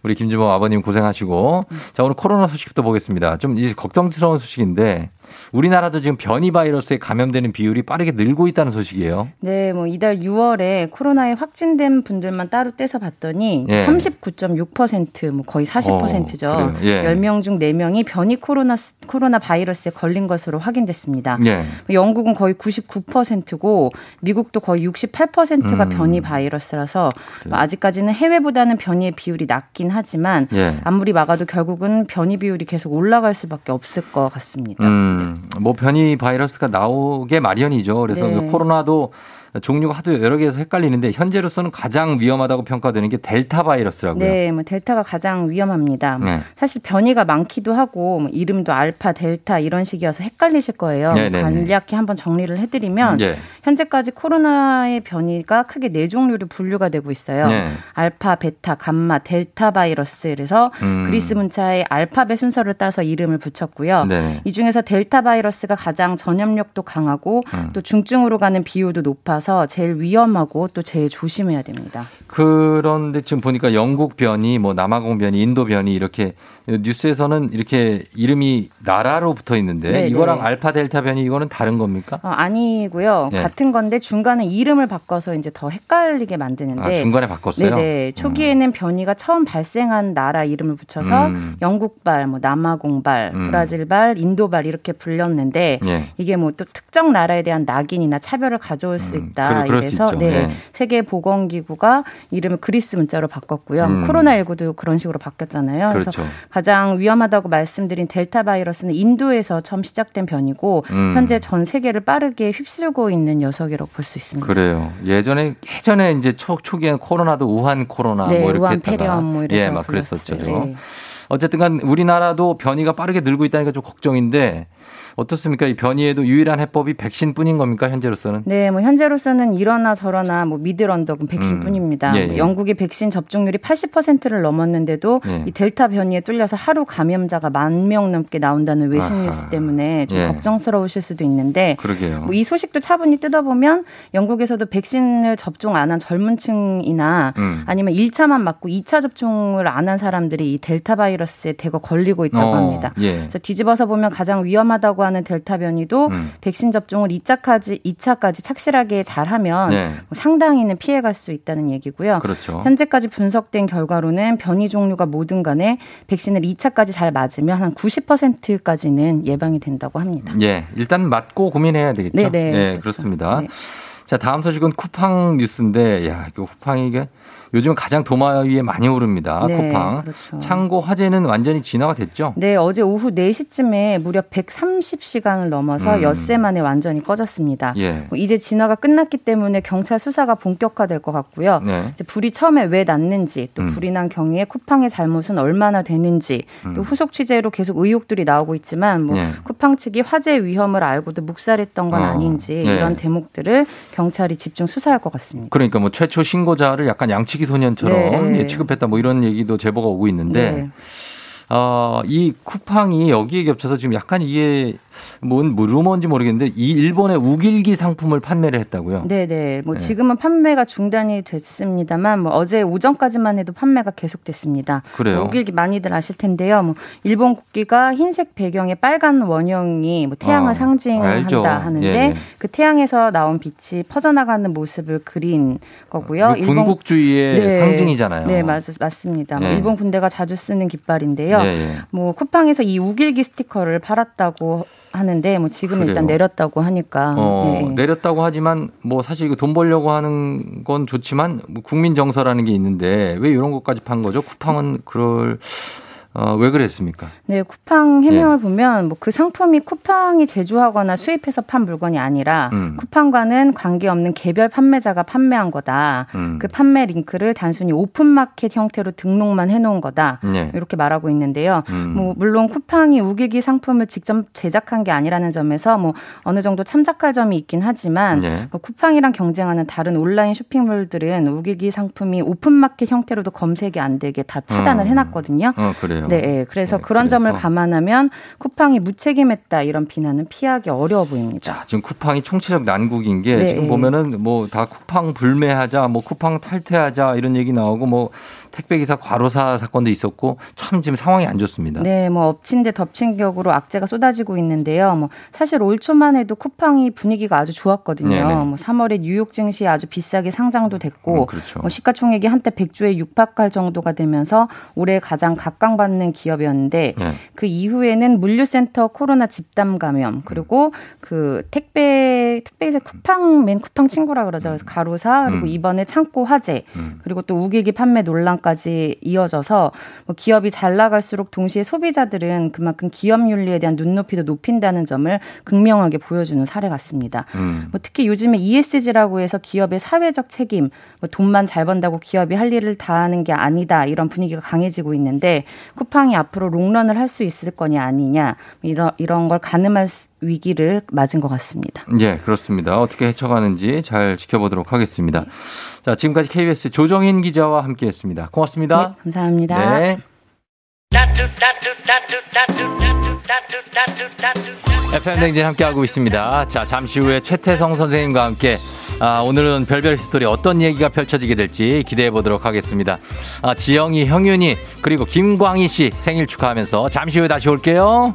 우리 김주모 아버님 고생하시고 자 오늘 코로나 소식부터 보겠습니다. 좀 이제 걱정스러운 소식인데 우리나라도 지금 변이 바이러스에 감염되는 비율이 빠르게 늘고 있다는 소식이에요.
네, 뭐 이달 6월에 코로나에 확진된 분들만 따로 떼서 봤더니
예.
39.6%, 뭐 거의 40%죠.
어. 예.
10명 중 4명이 변이 코로나 코로나 바이러스에 걸린 것으로 확인됐습니다.
예.
영국은 거의 99%고 미국도 거의 68%가
음.
변이 바이러스라서 뭐 아직까지는 해외보다는 변이의 비율이 낮긴 하지만
예.
아무리 막아도 결국은 변이 비율이 계속 올라갈 수밖에 없을 것 같습니다.
음, 뭐 변이 바이러스가 나오게 마련이죠. 그래서
네.
그 코로나도 종류가 하도 여러 개에서 헷갈리는데 현재로서는 가장 위험하다고 평가되는 게 델타 바이러스라고요.
네, 뭐 델타가 가장 위험합니다. 뭐
네.
사실 변이가 많기도 하고 뭐 이름도 알파, 델타 이런 식이어서 헷갈리실 거예요.
네, 네, 네.
간략히 한번 정리를 해드리면
예.
현재까지 코로나의 변이가 크게 네 종류로 분류가 되고 있어요.
네.
알파, 베타, 감마, 델타 바이러스. 그래서
음.
그리스 문자의 알파벳 순서를 따서 이름을 붙였고요.
네.
이 중에서 델타 바이러스가 가장 전염력도 강하고
음.
또 중증으로 가는 비율도 높아서 제일 위험하고 또 제일 조심해야 됩니다.
그런데 지금 보니까 영국 변이, 뭐 남아공 변이, 인도 변이 이렇게 뉴스에서는 이렇게 이름이 나라로 붙어 있는데
네,
이거랑
네.
알파 델타 변이 이거는 다른 겁니까?
어, 아니고요.
네.
같은 건데 중간에 이름을 바꿔서 이제 더 헷갈리게 만드는데.
아, 중간에 바꿨어요?
네네. 초기에는 변이가 처음 발생한 나라 이름을 붙여서
음.
영국발, 뭐 남아공발,
음.
브라질발, 인도발 이렇게 불렸는데
예.
이게 뭐 또 특정 나라에 대한 낙인이나 차별을 가져올 수 있다.
그래, 수
이래서
있죠.
네.
예.
세계 보건기구가 이름을 그리스 문자로 바꿨고요.
음.
코로나19도 그런 식으로 바뀌었잖아요. 그래서
그렇죠.
가장 위험하다고 말씀드린 델타 바이러스는 인도에서 처음 시작된 변이고
음.
현재 전 세계를 빠르게 휩쓸고 있는 녀석이라고 볼 수 있습니다.
그래요. 예전에 예전에 이제 초 초기엔 코로나도 우한 코로나
네,
뭐 이렇게
우한
했다가
폐렴 뭐
예, 막 그랬었죠.
네.
어쨌든간 우리나라도 변이가 빠르게 늘고 있다니까 좀 걱정인데 어떻습니까? 이 변이에도 유일한 해법이 백신뿐인 겁니까 현재로서는?
네, 뭐 현재로서는 이러나 저러나 뭐 미들 언덕은 백신뿐입니다.
음. 예, 예.
뭐 영국의 백신 접종률이 80%를 넘었는데도
예.
이 델타 변이에 뚫려서 하루 감염자가 만 명 넘게 나온다는 외신
아하.
뉴스 때문에 좀
예.
걱정스러우실 수도 있는데
그러게요.
뭐 이 소식도 차분히 뜯어보면 영국에서도 백신을 접종 안 한 젊은층이나
음.
아니면 1차만 맞고 2차 접종을 안 한 사람들이 이 델타 바이러스에 대거 걸리고 있다고
어,
합니다.
예.
그래서 뒤집어서 보면 가장 위험 하다고 하는 델타 변이도
음.
백신 접종을 2차까지 2차까지 착실하게 잘하면
네.
뭐 상당히는 피해갈 수 있다는 얘기고요.
그렇죠.
현재까지 분석된 결과로는 변이 종류가 뭐든 간에 백신을 2차까지 잘 맞으면 한 90%까지는 예방이 된다고 합니다.
예, 일단 맞고 고민해야 되겠죠.
네네,
예,
그렇죠.
그렇습니다.
네.
자, 다음 소식은 쿠팡 뉴스인데, 야, 이거 쿠팡이 이게 요즘 가장 도마 위에 많이 오릅니다.
네,
쿠팡.
그렇죠.
창고 화재는 완전히 진화가 됐죠.
네, 어제 오후 4시쯤에 무려 130시간을 넘어서
음.
엿새 만에 완전히 꺼졌습니다.
예.
뭐 이제 진화가 끝났기 때문에 경찰 수사가 본격화될 것 같고요.
네.
이제 불이 처음에 왜 났는지 또
음.
불이 난 경위에 쿠팡의 잘못은 얼마나 되는지 또
음.
후속 취재로 계속 의혹들이 나오고 있지만 뭐
예.
쿠팡 측이 화재 위험을 알고도 묵살했던 건
어.
아닌지
예.
이런 대목들을 경찰이 집중 수사할 것 같습니다.
그러니까 뭐 최초 신고자를 약간 양 치기 소년처럼
네.
예, 취급했다 뭐 이런 얘기도 제보가 오고 있는데
네.
어, 이 쿠팡이 여기에 겹쳐서 지금 약간 이게 뭔, 뭐 루머인지 모르겠는데 이 일본의 우길기 상품을 판매를 했다고요.
네네. 뭐
네.
지금은 판매가 중단이 됐습니다만 뭐 어제 오전까지만 해도 판매가 계속됐습니다.
그래요?
뭐 오길기 많이들 아실 텐데요. 뭐 일본 국기가 흰색 배경에 빨간 원형이 뭐 태양을
어,
상징한다. 하는데
예, 예.
그 태양에서 나온 빛이 퍼져나가는 모습을 그린 거고요.
이게 군국주의의 상징이잖아요.
네, 맞, 맞습니다. 뭐
예.
일본 군대가 자주 쓰는 깃발인데요.
예, 예.
뭐 쿠팡에서 이 우길기 스티커를 팔았다고 하는데 뭐 지금은
그래요?
일단 내렸다고 하니까
어,
예, 예.
내렸다고 하지만 뭐 사실 이거 돈 벌려고 하는 건 좋지만 뭐 국민 정서라는 게 있는데 왜 이런 것까지 판 거죠? 쿠팡은 그럴 어, 왜 그랬습니까?
네, 쿠팡
예.
해명을 보면 뭐 그 상품이 쿠팡이 제조하거나 수입해서 판 물건이 아니라
음.
쿠팡과는 관계없는 개별 판매자가 판매한 거다.
음.
그 판매 링크를 단순히 오픈마켓 형태로 등록만 해놓은 거다.
네.
이렇게 말하고 있는데요.
음.
뭐 물론 쿠팡이 우기기 상품을 직접 제작한 게 아니라는 점에서 뭐 어느 정도 참작할 점이 있긴 하지만
네.
뭐 쿠팡이랑 경쟁하는 다른 온라인 쇼핑몰들은 우기기 상품이 오픈마켓 형태로도 검색이 안 되게 다 차단을
음.
해놨거든요.
어, 그래요.
네, 예. 그래서
네,
그런 점을
그래서.
감안하면 쿠팡이 무책임했다 이런 비난은 피하기 어려워 보입니다.
지금 쿠팡이 총체적 난국인 게
네.
지금 보면은 뭐 다 쿠팡 불매하자, 뭐 쿠팡 탈퇴하자 이런 얘기 나오고 뭐 택배기사 과로사 사건도 있었고 참 지금 상황이 안 좋습니다.
네, 뭐 엎친 데 덮친 격으로 악재가 쏟아지고 있는데요. 뭐 사실 올 초만 해도 쿠팡이 분위기가 아주 좋았거든요.
네네.
뭐 3월에 뉴욕 증시 아주 비싸게 상장도 됐고,
음, 그렇죠.
뭐 시가총액이 한때 100조에 육박할 정도가 되면서 올해 가장 각광받는 기업이었는데
네.
그 이후에는 물류센터 코로나 집단 감염 그리고 그 택배 택배에서 쿠팡 맨 쿠팡 친구라 그러죠. 그래서 가로사 그리고
음.
이번에 창고 화재
음.
그리고 또 우기기 판매 논란 까지 이어져서 뭐 기업이 잘 나갈수록 동시에 소비자들은 그만큼 기업 윤리에 대한 눈높이도 높인다는 점을 극명하게 보여주는 사례 같습니다.
음.
뭐 특히 요즘에 ESG라고 해서 기업의 사회적 책임, 뭐 돈만 잘 번다고 기업이 할 일을 다 하는 게 아니다 이런 분위기가 강해지고 있는데 쿠팡이 앞으로 롱런을 할 수 있을 거냐 아니냐 이런 이런 걸 가늠할 수- 위기를 맞은 것 같습니다.
예, 그렇습니다. 어떻게 헤쳐가는지 잘 지켜보도록 하겠습니다. 자, 지금까지 KBS 조정인 기자와 함께 했습니다. 고맙습니다.
네, 감사합니다.
네. FM 댕진 함께하고 있습니다. 자, 잠시 후에 최태성 선생님과 함께 아, 오늘은 별별 스토리 어떤 얘기가 펼쳐지게 될지 기대해 보도록 하겠습니다. 아, 지영이, 형윤이, 그리고 김광희 씨 생일 축하하면서 잠시 후에 다시 올게요.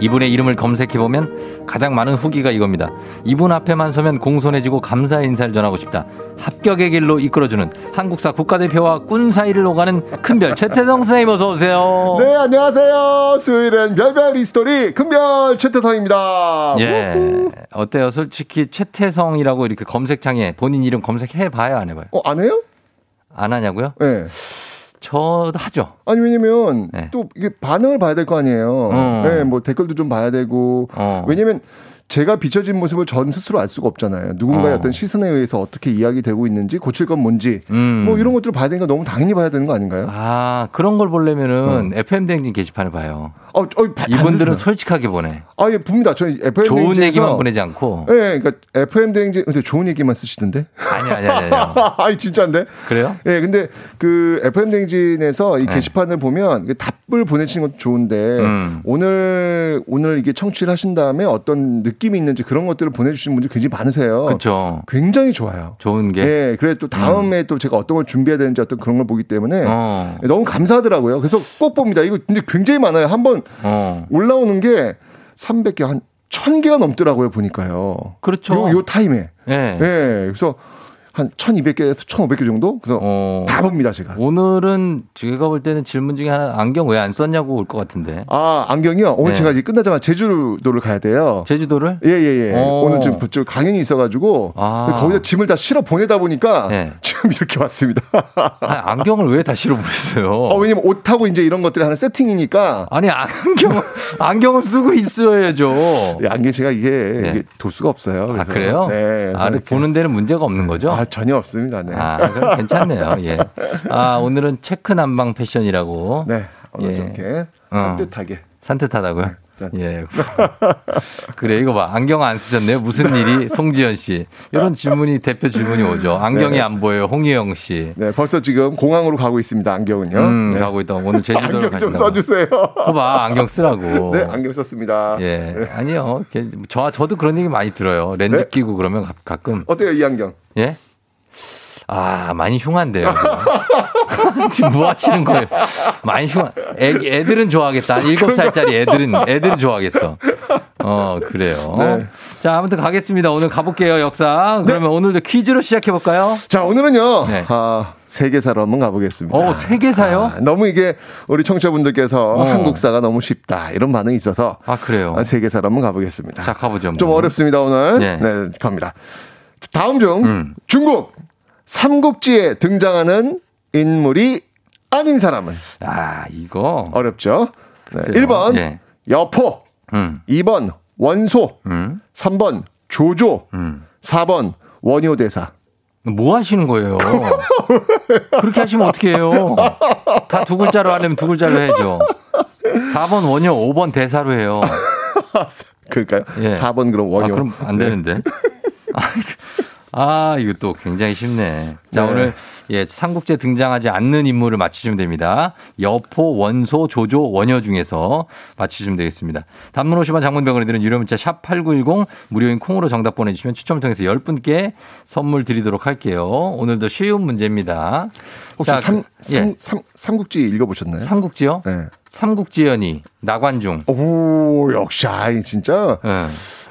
이분의 이름을 검색해보면 가장 많은 후기가 이겁니다. 이분 앞에만 서면 공손해지고 감사 인사를 전하고 싶다. 합격의 길로 이끌어주는 한국사 국가대표와 꾼 사이를 오가는 큰별 최태성 선생님 어서 오세요.
네, 안녕하세요. 수요일엔 별별 history 큰별 최태성입니다.
예. 어때요? 솔직히 최태성이라고 이렇게 검색창에 본인 이름 검색해 봐요, 안 해봐요?
어, 안 해요?
안 하냐고요?
네.
저도 하죠.
아니 왜냐면
네.
또 이게 반응을 봐야 될 거 아니에요.
어.
네, 뭐 댓글도 좀 봐야 되고.
어.
왜냐면 제가 비춰진 모습을 전 스스로 알 수가 없잖아요. 누군가의
어.
어. 떤 시선에 의해서 어떻게 이야기되고 있는지 고칠 건 뭔지
음.
뭐 이런 것들을 봐야 되니까 너무 당연히 봐야 되는 거 아닌가요?
아, 그런 걸 보려면은 FM 댕진 게시판을 봐요.
어, 어, 바-
이분들은. 솔직하게 보내.
아, 예, 봅니다. 저희 FM
좋은
대행진에서
얘기만 보내지 않고.
예, 그러니까 FM 대행진 근데 좋은 얘기만 쓰시던데?
아니, 아니, 아니, 아니.
아니 진짜인데?
그래요?
예, 근데 그 FM 대행진에서 이
네.
게시판을 보면 그 답을 보내시는 것도 좋은데
음.
오늘 오늘 이게 청취를 하신 다음에 어떤 느, 느낌이 있는지 그런 것들을 보내주시는 분들이 굉장히 많으세요.
그렇죠.
굉장히 좋아요.
좋은 게.
예, 그래 또 다음에 또 제가 어떤 걸 준비해야 되는지 어떤 그런 걸 보기 때문에
어.
너무 감사하더라고요. 그래서 꼭 봅니다. 이거 근데 굉장히 많아요. 한번
어.
올라오는 게 300개 한 1000개가 넘더라고요, 보니까요.
그렇죠.
요, 요 타임에.
예.
예. 그래서 한 1200개에서 1500개 정도? 그래서
어.
다 봅니다, 제가.
오늘은 제가 볼 때는 질문 중에 하나 안경 왜 안 썼냐고 올 것 같은데.
아, 안경이요? 오늘
네.
제가 이제 끝나자마자 제주도를 가야 돼요.
제주도를?
예, 예, 예.
어.
오늘 지금 그쪽 강연이 있어 가지고.
아.
근데 거기다 짐을 다 실어 보내다 보니까
네.
지금 이렇게 왔습니다.
아, 안경을 왜 다 실어 보냈어요?
어, 왜냐면 옷하고 이제 이런 것들이 하나 세팅이니까.
아니 안경 안경을 쓰고 있어야죠.
예, 안경 제가 이게, 이게 도수가 없어요.
아
그래서.
그래요?
네.
아. 보는 데는 문제가 없는 거죠?
아, 전혀 없습니다. 네.
아, 괜찮네요. 예. 아, 오늘은 체크 난방 패션이라고.
네. 오늘
예.
좀 이렇게
어.
산뜻하게.
산뜻하다고요?
네.
예. 그래, 이거 봐. 안경 안 쓰셨네요. 무슨 일이? 송지현 씨. 이런 질문이, 대표 질문이 오죠. 안경이
네.
안 보여요. 홍희영 씨.
네, 벌써 지금 공항으로 가고 있습니다. 안경은요.
음,
네.
가고 있다. 오늘 제주도를
안경 좀
가신다고.
써주세요.
봐봐, 안경 쓰라고.
네, 안경 썼습니다.
예.
네.
아니요. 걔- 저, 저도 그런 얘기 많이 들어요. 렌즈
네?
끼고 그러면 가- 가끔.
어때요, 이 안경?
예? 아, 많이 흉한데요. 지금. 뭐 하시는 거예요? 많이 흉한. 애, 애들은 좋아하겠다. 일곱 살짜리 애들은, 애들은 좋아하겠어. 어, 그래요.
네.
자, 아무튼 가겠습니다. 오늘 가볼게요, 역사. 그러면 오늘도 퀴즈로 시작해볼까요?
자, 오늘은요,
네.
아, 세계사로 한번 가보겠습니다.
어, 세계사요?
아, 너무 이게 우리 청취자분들께서
어.
한국사가 너무 쉽다 이런 반응이 있어서
아, 그래요?
아, 세계사로 한번 가보겠습니다.
자, 가보죠. 뭐.
좀 어렵습니다 오늘.
네.
네, 갑니다. 자, 다음 중
음.
중국 삼국지에 등장하는 인물이 아닌 사람은
아, 이거.
어렵죠. 네,
글쎄요.
1번
예.
여포,
음,
2번 원소,
음,
3번 조조,
음.
4번 원효대사.
뭐 하시는 거예요? 그렇게 하시면 어떻게 해요? 다 두 글자로 하려면 두 글자로 해야죠. 4번 원효, 5번 대사로 해요.
그러니까요.
예.
4번 그럼 원효.
아, 그럼 안
네.
되는데. 아, 이거 또 굉장히 쉽네. 자,
네.
오늘 예, 삼국지에 등장하지 않는 인물을 맞히시면 됩니다. 여포, 원소, 조조, 원효 중에서 맞히시면 되겠습니다. 단문 50원 장문병원에 드는 유료 문자 샵 8910 무료인 콩으로 정답 보내주시면 추첨을 통해서 10분께 선물 드리도록 할게요. 오늘도 쉬운 문제입니다.
혹시
자,
삼, 삼,
예.
삼, 삼국지 읽어보셨나요?
삼국지요?
네.
삼국지연이, 나관중.
오, 역시, 아, 진짜.
예.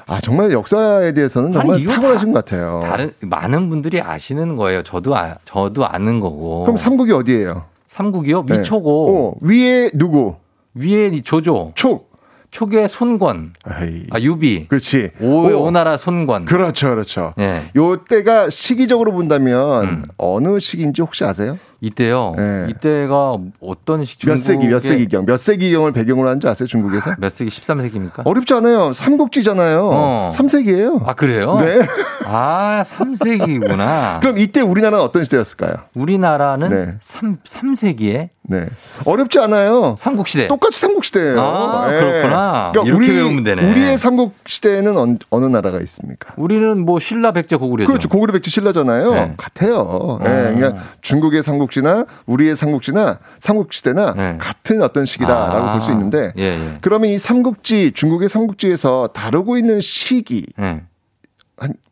아, 정말 역사에 대해서는 정말 탁월하신 것 같아요.
다른 많은 분들이 아시는 거예요. 저도 아, 저도 아는 거고.
그럼 삼국이 어디예요?
삼국이요?
네.
미초고
어, 위에 누구?
위에 이 조조,
촉.
촉에 손권,
에이.
아 유비,
그렇지.
오,
오.
오 나라 손권.
그렇죠, 그렇죠.
예.
요 때가 시기적으로 본다면
음.
어느 시기인지 혹시 아세요?
이때요.
네.
이때가 어떤
시몇 세기, 몇 세기경, 몇 세기경을 배경으로 하는지 아세요, 중국에서?
몇 세기? 13세기입니까?
어렵지 않아요. 삼국지잖아요.
어.
삼 3세기예요.
아 그래요?
네.
아 3세기구나.
그럼 이때 우리나라는 어떤 시대였을까요?
우리나라는
네.
삼 3, 3세기에
네. 어렵지 않아요.
삼국시대.
똑같이 삼국시대예요.
아,
예.
그렇구나.
그러니까
이렇게
우리,
외우면 되네.
우리의 삼국시대에는 언- 어느 나라가 있습니까?
우리는 뭐 신라 백제 고구려죠.
그렇죠. 고구려 백제 신라잖아요.
네.
같아요. 예, 그러니까 중국의 삼국 지나 우리의 삼국지나 삼국시대나
네.
같은 어떤 시기다라고
아.
볼수 있는데
예, 예.
그러면 이 삼국지 중국의 삼국지에서 다루고 있는 시기
예.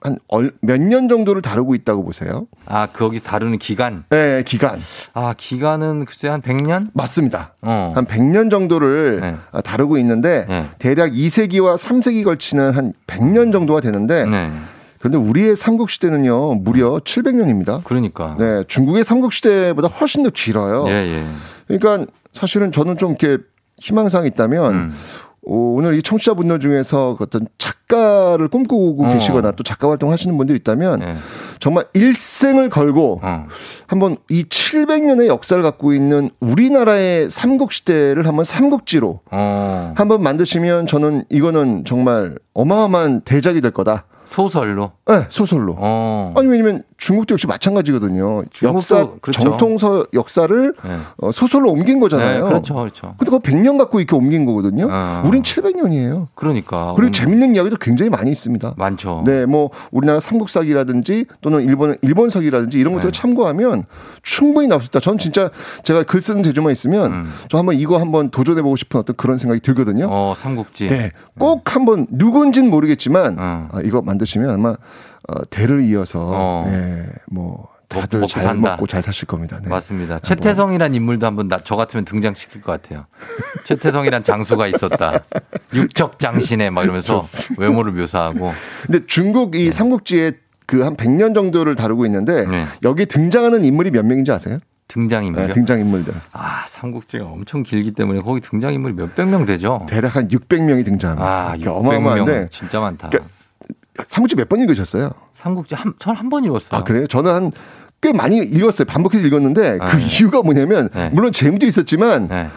한한몇 년 정도를 다루고 있다고 보세요?
아 거기 다루는 기간.
네, 기간
아 기간은 글쎄 한 100년?
맞습니다.
어.
한 100년 정도를
네.
아, 다루고 있는데
네.
대략 2세기와 3세기 걸치는 한 100년 정도가 되는데
네.
그런데 우리의 삼국 시대는요 무려 700년입니다.
그러니까.
네, 중국의 삼국 시대보다 훨씬 더 길어요.
예, 예.
그러니까 사실은 저는 좀 이렇게 희망사항이 있다면
음.
어, 오늘 이 청취자분들 중에서 그 어떤 작가를 꿈꾸고
어.
계시거나 또 작가 활동 하시는 분들 있다면
예.
정말 일생을 걸고
어.
한번 이 700년의 역사를 갖고 있는 우리나라의 삼국 시대를 한번 삼국지로
어.
한번 만드시면 저는 이거는 정말 어마어마한 대작이 될 거다.
소설로?
네, 소설로.
어.
아니 왜냐면 중국도 역시 마찬가지거든요. 역사
그렇죠.
정통서 역사를
네.
어, 소설로 옮긴 거잖아요.
네, 그렇죠, 그렇죠.
근데 그거 100년 갖고 이렇게 옮긴 거거든요.
어.
우린 700년이에요.
그러니까.
그리고 재밌는 이야기도 굉장히 많이 있습니다.
많죠.
네, 뭐 우리나라 삼국사기라든지 또는 일본 일본서기라든지 이런 것들을
네.
참고하면 충분히 나올 수 있다. 전 진짜 제가 글 쓰는 재주만 있으면 저 한번 이거 한번 도전해 보고 싶은 어떤 그런 생각이 들거든요.
음. 어, 삼국지.
네, 꼭 한번 누군진 모르겠지만
어.
아, 이거 만 드시면 아마 어, 대를 이어서
어.
네, 뭐 다들
먹고
잘
산다.
먹고 잘 사실 겁니다. 네.
맞습니다. 최태성이란 인물도 한번 나, 저 같으면 등장시킬 것 같아요. 최태성이란 장수가 있었다. 육척장신에 막 이러면서 외모를 묘사하고.
근데 중국
네.
이 삼국지에 그 한 100년 정도를 다루고 있는데 여기 등장하는 인물이 몇 명인지 아세요?
등장인물이요?
네, 등장인물들.
아, 삼국지가 엄청 길기 때문에 거기 등장인물이 몇백 명 되죠?
대략 한 600명이 등장합니다.
아,
그러니까
600명.
어마어마한데
진짜 많다.
그러니까 삼국지 몇 번 읽으셨어요?
삼국지 한, 전 한 번 읽었어요.
아, 그래요? 저는 한 꽤 많이 읽었어요. 반복해서 읽었는데 그
네.
이유가 뭐냐면 물론 재미도 있었지만 아,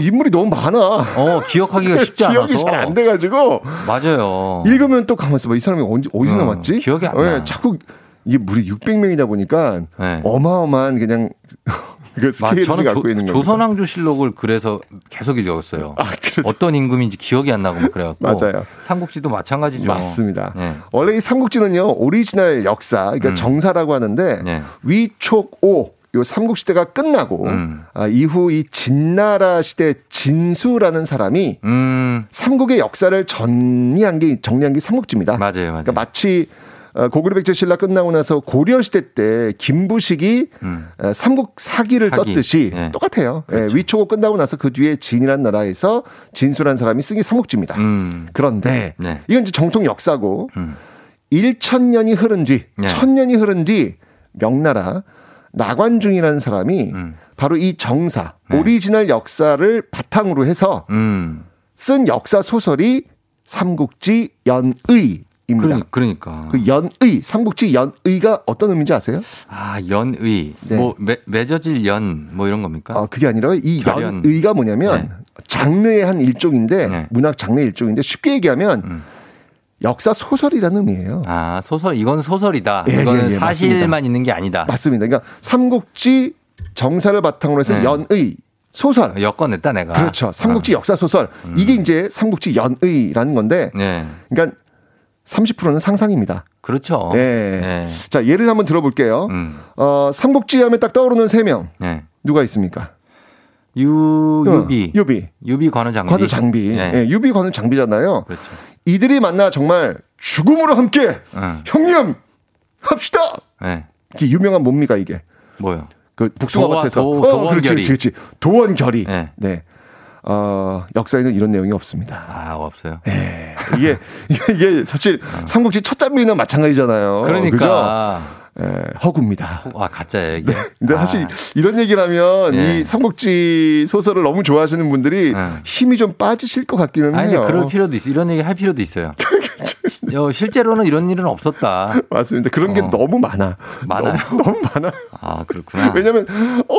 인물이 너무 많아.
어, 기억하기가 쉽지 않아서.
기억이 잘 안 돼가지고
맞아요.
읽으면 또 가만 있어 봐. 이 사람이 언제 어디서
어,
나왔지?
기억이 안
예,
나.
자꾸 이게 무려 600명이다 보니까
네.
어마어마한 그냥 그
마-
스케일을
저는
갖고
조,
있는 거죠.
조선왕조실록을 그래서 계속 읽었어요. 어떤 임금인지 기억이 안 나고 막 그래갖고.
아, 맞아요.
삼국지도 마찬가지죠.
맞습니다.
네.
원래 이 삼국지는요 오리지널 역사, 그러니까
음.
정사라고 하는데
네.
위촉오 요 삼국 시대가 끝나고
음.
아, 이후 이 진나라 시대 진수라는 사람이
음.
삼국의 역사를 정리한 게 정리한 게 삼국지입니다.
맞아요, 맞아요.
그러니까 마치 어, 고구려 백제 신라 끝나고 나서 고려 시대 때 김부식이 어, 삼국사기를
음. 사기.
썼듯이
예.
똑같아요.
그렇죠.
예, 위촉오 끝나고 나서 그 뒤에 진이라는 나라에서 진수라는 사람이 쓴 게 삼국지입니다.
음.
그런데
네.
이건 이제 정통 역사고
음.
1천년이 흐른 뒤,
네.
천년이 흐른 뒤 명나라 나관중이라는 사람이
음.
바로 이 정사
네.
오리지널 역사를 바탕으로 해서
음.
쓴 역사 소설이 삼국지 연의 입니다.
그러, 그러니까.
그 연의, 삼국지 연의가 어떤 의미인지 아세요?
아, 연의.
네.
뭐, 매, 맺어질 연, 뭐 이런 겁니까?
어, 그게 아니라 이
결연.
연의가 뭐냐면
네.
장르의 한 일종인데
네.
문학 장르의 일종인데 쉽게 얘기하면
음.
역사 소설이라는 의미예요.
아, 소설, 이건 소설이다.
예,
이거는
예, 예,
사실만
맞습니다.
있는 게 아니다.
맞습니다. 그러니까 삼국지 정사를 바탕으로 해서
네.
연의 소설.
엮어냈다, 내가.
그렇죠. 삼국지 역사 소설. 이게 이제 삼국지 연의라는 건데
네.
그러니까 30%는 상상입니다.
그렇죠.
네.
네.
자, 예를 한번 들어볼게요.
음.
어, 삼국지 하면 딱 떠오르는 세 명.
네.
누가 있습니까?
유, 유비.
어, 유비.
유비 관우 장비.
관우 장비.
네.
예, 유비 관우 장비잖아요.
그렇죠.
이들이 만나 정말 죽음으로 함께
응.
형님 합시다.
네.
이게 유명한 뭡니까 이게?
뭐요?
그 복숭아
도와-
밭에서
도-
어,
도원결의.
그렇지, 그렇지, 그렇지. 도원결의.
네.
네. 어, 역사에는 이런 내용이 없습니다.
아, 없어요.
네. 이게, 이게, 이게 사실 삼국지 첫 장면이나 마찬가지잖아요.
그러니까.
그죠? 예, 허구입니다.
아, 가짜예요, 이게.
근데
아.
사실 이런 얘기를 하면
예.
이 삼국지 소설을 너무 좋아하시는 분들이 힘이 좀 빠지실 것 같기는
아니,
해요.
근데 그럴 필요도 있어. 이런 얘기 할 필요도 있어요. 어, 실제로는 이런 일은 없었다.
맞습니다. 그런 게
어.
너무 많아.
많아요?
너무, 너무 많아.
아, 그렇구나.
왜냐면, 어,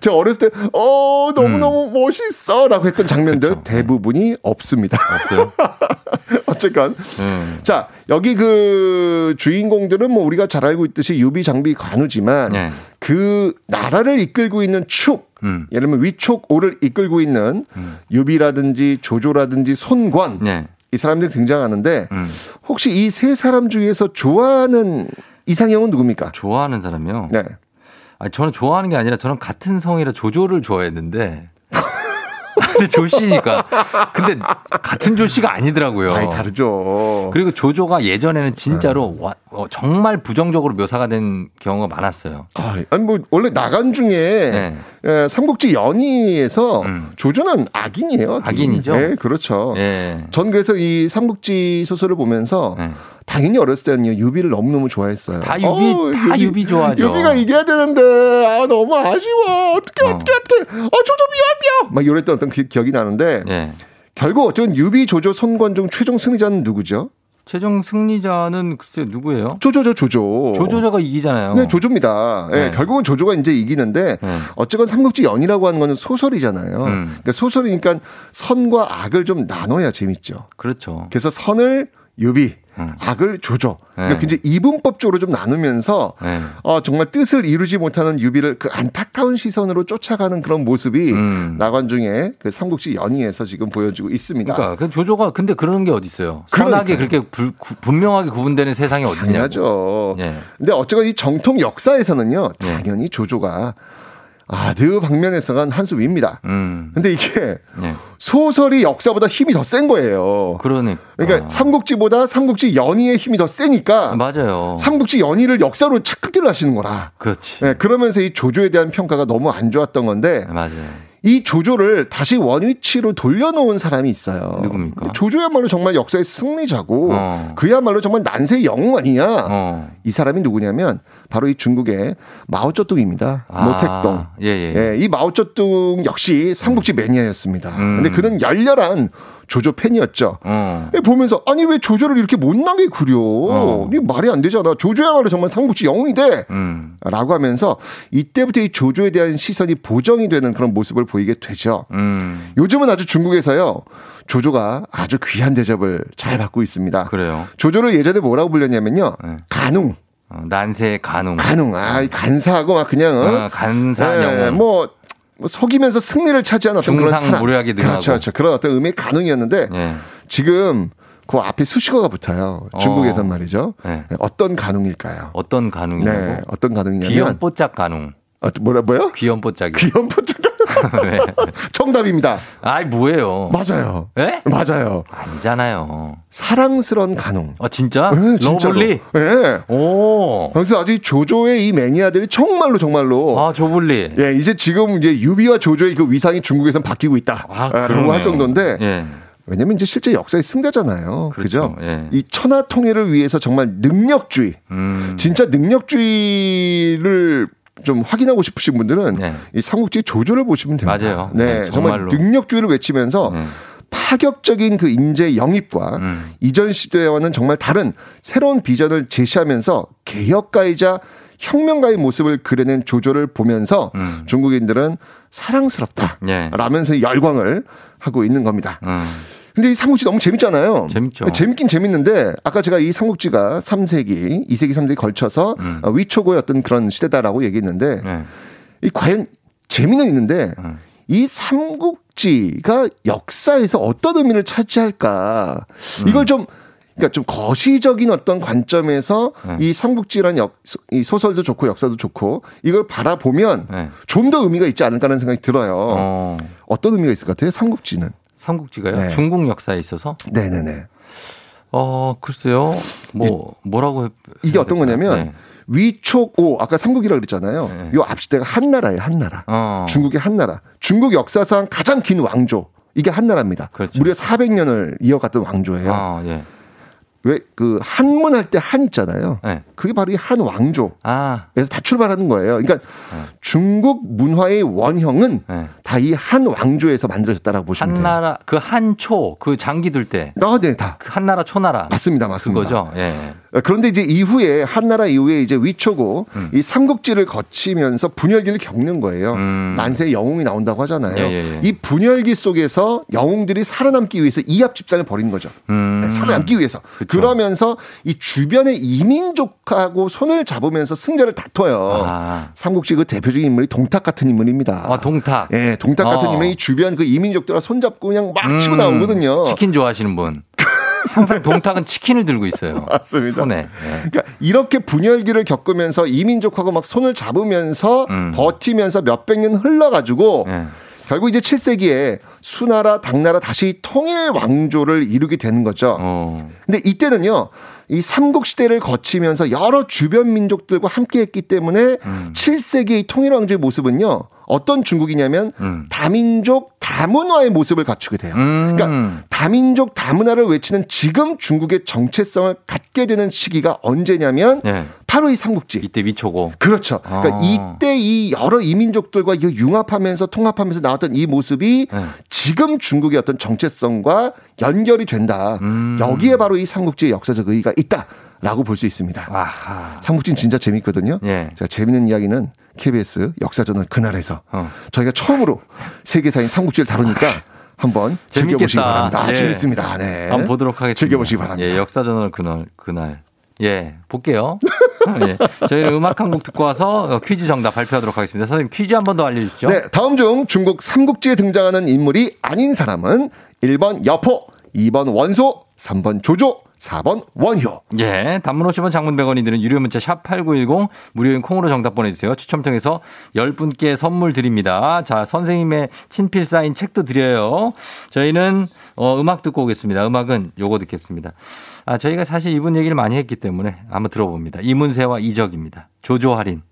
제가 어렸을 때, 어, 너무너무 멋있어. 라고 했던 장면들
음. 그쵸.
대부분이 없습니다.
없어요.
어쨌건.
음.
자, 여기 그 주인공들은 뭐 우리가 잘 알고 있듯이 유비, 장비, 관우지만
네.
그 나라를 이끌고 있는 축,
음.
예를 들면 위촉, 오를 이끌고 있는 유비라든지 조조라든지 손권,
네.
이 사람들이 등장하는데
음.
혹시 이 세 사람 중에서 좋아하는 이상형은 누굽니까?
좋아하는 사람이요?
네.
아, 저는 좋아하는 게 아니라 저는 같은 성이라 조조를 좋아했는데. 근데 조씨니까. 근데 같은 조씨가 아니더라고요.
아니, 다르죠.
그리고 조조가 예전에는 진짜로 와- 어, 정말 부정적으로 묘사가 된 경우가 많았어요.
아, 아니 뭐 원래 나간 중에
네.
에, 삼국지 연의에서 조조는 악인이에요. 악인.
악인이죠?
네, 그렇죠.
예.
전 그래서 이 삼국지 소설을 보면서
네.
당연히 어렸을 때는 유비를 너무너무 좋아했어요.
다 유비- 다 유비 좋아하죠.
유비가 이겨야 되는데 아 너무 아쉬워. 어떻게 어떻게 어떻게. 어 조조 미워 미워. 막 이랬던 어떤 기, 기억이 나는데
예.
결국 어쨌든 유비 조조 중 최종 승리자는 누구죠?
최종 승리자는 글쎄 누구예요?
조조죠 조조.
조조자가 이기잖아요.
네, 조조입니다. 예,
네.
결국은 조조가 이제 이기는데
네.
어쨌건 삼국지 연의라고 하는 거는 소설이잖아요.
음.
그러니까 소설이니까 선과 악을 좀 나눠야 재밌죠.
그렇죠.
그래서 선을 유비, 악을 조조. 그러니까
네.
굉장히 이분법적으로 좀 나누면서
네.
어, 정말 뜻을 이루지 못하는 유비를 그 안타까운 시선으로 쫓아가는 그런 모습이 나관중의 그 삼국지 연의에서 지금 보여지고 있습니다.
음. 그러니까 그 조조가 근데 그런 게 어디 있어요? 선하게 그렇게 불- 구- 분명하게 구분되는 세상이 어디냐고.
당연하죠.
예.
근데 어쨌건 이 정통 역사에서는요, 당연히 조조가 아드 방면에서는 한수 위입니다.
음.
근데 이게
예.
소설이 역사보다 힘이 더 센 거예요.
그러니까.
그러니까 삼국지보다 삼국지 연의의 힘이 더 세니까
맞아요.
삼국지 연의를 역사로 착각을 하시는 거라.
그렇지.
네, 그러면서 이 조조에 대한 평가가 너무 안 좋았던 건데
맞아요.
이 조조를 다시 원위치로 돌려놓은 사람이 있어요.
누굽니까?
조조야말로 정말 역사의 승리자고
어.
그야말로 정말 난세의 영웅 아니냐. 이 사람이 누구냐면 바로 이 중국의 마오쩌둥입니다.
아,
모택동.
예, 예.
이 마오쩌둥 역시 삼국지 매니아였습니다.
음.
근데 그는 열렬한 조조 팬이었죠.
어.
예, 보면서 아니 왜 조조를 이렇게 못나게 그려?
어.
이게 말이 안 되잖아. 조조야말로 정말 삼국지 영웅이 돼.
음.
라고 하면서 이때부터 이 조조에 대한 시선이 보정이 되는 그런 모습을 보이게 되죠.
음.
요즘은 아주 중국에서요. 조조가 아주 귀한 대접을 잘 받고 있습니다.
그래요.
조조를 예전에 뭐라고 불렸냐면요. 간웅.
어, 난세의 간웅.
간웅. 아, 이 간사하고 막 그냥 어?
어, 간사한
예,
영웅.
뭐, 뭐 속이면서 승리를 차지한 어떤 그런 사람.
중상무료하게 능하고.
그렇죠, 그렇죠. 그런 어떤 의미의 간웅이었는데
예.
지금 그 앞에 수식어가 붙어요. 중국에선 말이죠.
네.
어떤 간웅일까요?
어떤 간웅이냐고?
네, 어떤 간웅이냐면
귀염뽀짝 간웅.
어, 뭐라 뭐요?
귀염뽀짝이.
귀염뽀짝.
네.
정답입니다.
아이 뭐예요?
맞아요.
예?
맞아요.
아니잖아요.
사랑스러운 간웅.
아 진짜?
네, 진짜로.
lovely?
예.
오.
그래서 아주 이 조조의 이 매니아들이 정말로 정말로
아 조블리.
예, 이제 지금 이제 유비와 조조의 그 위상이 중국에선 바뀌고 있다.
아,
라고
그러네요.
할 정도인데
예.
왜냐면 이제 실제 역사의 승자잖아요. 그죠?
그렇죠. 예.
이 천하 통일을 위해서 정말 능력주의,
음.
진짜 능력주의를 좀 확인하고 싶으신 분들은 이 삼국지 조조를 보시면 됩니다.
네. 맞아요.
네,
네,
정말. 능력주의를 외치면서
네.
파격적인 그 인재 영입과
음.
이전 시대와는 정말 다른 새로운 비전을 제시하면서 개혁가이자 혁명가의 모습을 그려낸 조조를 보면서
음.
중국인들은 사랑스럽다.
예.
라면서 열광을 하고 있는 겁니다.
음.
근데 이 삼국지 너무 재밌잖아요.
재밌죠.
재밌긴 재밌는데 아까 제가 이 삼국지가 3세기, 2세기, 3세기 걸쳐서
음.
어, 위초고의 어떤 그런 시대다라고 얘기했는데
네.
이 과연 재미는 있는데
음.
이 삼국지가 역사에서 어떤 의미를 차지할까
음.
이걸 좀 그러니까 좀 거시적인 어떤 관점에서
네.
이 삼국지란 역, 이 소설도 좋고 역사도 좋고 이걸 바라보면
네.
좀더 의미가 있지 않을까라는 생각이 들어요.
어.
어떤 의미가 있을 것 같아요? 삼국지는.
삼국지가요?
네.
중국 역사에 있어서?
네네네.
어, 글쎄요. 뭐, 뭐라고. 해-
이게 어떤? 거냐면
네.
위촉오 아까 삼국이라고 그랬잖아요. 요 앞시대가 한나라예요, 한나라.
어.
중국의 한나라. 중국 역사상 가장 긴 왕조. 이게 한나라입니다. 무려 400년을 이어갔던 왕조예요.
그렇죠. 아, 예.
왜그 한문할 때 한 있잖아요.
네.
그게 바로 이 한 왕조.
아.
에서 다 출발하는 거예요. 그러니까 중국 문화의 원형은
네.
다이 한 왕조에서 만들어졌다라고 보시면 돼요.
한나라, 그 한초, 그 장기 들 때.
아, 네, 다.
그 한나라, 초나라.
맞습니다, 맞습니다.
그거죠. 예.
그런데 이제 이후에 한나라 이후에 이제 위초고
음.
이 삼국지를 거치면서 분열기를 겪는 거예요. 난세의 영웅이 나온다고 하잖아요.
음. 예, 예, 예.
이 분열기 속에서 영웅들이 살아남기 위해서 이합 집산을 벌인 거죠.
음.
네, 살아남기 위해서. 그러면서 이 주변의 이민족 하고 손을 잡으면서 승자를 다퉈요.
아.
삼국지 그 대표적인 인물이 동탁 같은 인물입니다.
아, 동탁.
예, 동탁 같은
어.
인물이 주변 그 이민족들과 손잡고 그냥 막 치고
음,
나오거든요.
치킨 좋아하시는 분. 항상 동탁은 치킨을 들고 있어요.
맞습니다.
손에. 예.
그러니까 이렇게 분열기를 겪으면서 이민족하고 막 손을 잡으면서
음.
버티면서 몇백 년 흘러가지고
예.
결국 이제 7세기에 수나라, 당나라 다시 통일 왕조를 이루게 되는 거죠.
어.
근데 이때는요, 이 삼국 시대를 거치면서 여러 주변 민족들과 함께 했기 때문에
음.
7세기의 통일 왕조의 모습은요, 어떤 중국이냐면
음.
다민족 다문화의 모습을 갖추게 돼요. 그러니까 다민족 다문화를 외치는 지금 중국의 정체성을 갖게 되는 시기가 언제냐면
예.
바로 이 삼국지.
이때 위초고.
그렇죠. 그러니까
아.
이때 이 여러 이민족들과 이거 융합하면서 통합하면서 나왔던 이 모습이
네.
지금 중국의 어떤 정체성과 연결이 된다.
음.
여기에 바로 이 삼국지의 역사적 의의가 있다 라고 볼 수 있습니다.
아하.
삼국지는 진짜 재밌거든요.
예.
자, 재밌는 이야기는 KBS 역사전을 그날에서
어.
저희가 처음으로 세계사인 삼국지를 다루니까 한번
재밌겠다.
즐겨보시기 바랍니다. 아,
예.
재밌습니다. 네.
한번 보도록 하겠습니다.
즐겨보시기 바랍니다.
예, 역사전을 그날, 그날. 예, 볼게요. 예. 저희는 음악 한 곡 듣고 와서 어, 퀴즈 정답 발표하도록 하겠습니다. 선생님 퀴즈 한 번 더 알려주시죠.
네, 다음 중 중국 삼국지에 등장하는 인물이 아닌 사람은 1번 여포, 2번 원소, 3번 조조, 4번 원효.
예, 단문 50원 장문 100원이 드는 유료 문자 샵 8910 무료인 콩으로 정답 보내주세요. 추첨 통해서 10분께 선물 드립니다. 자, 선생님의 친필 사인 책도 드려요. 저희는 어, 음악 듣고 오겠습니다. 음악은 요거 듣겠습니다. 아, 저희가 사실 이분 얘기를 많이 했기 때문에 한번 들어봅니다. 이문세와 이적입니다. 조조 할인.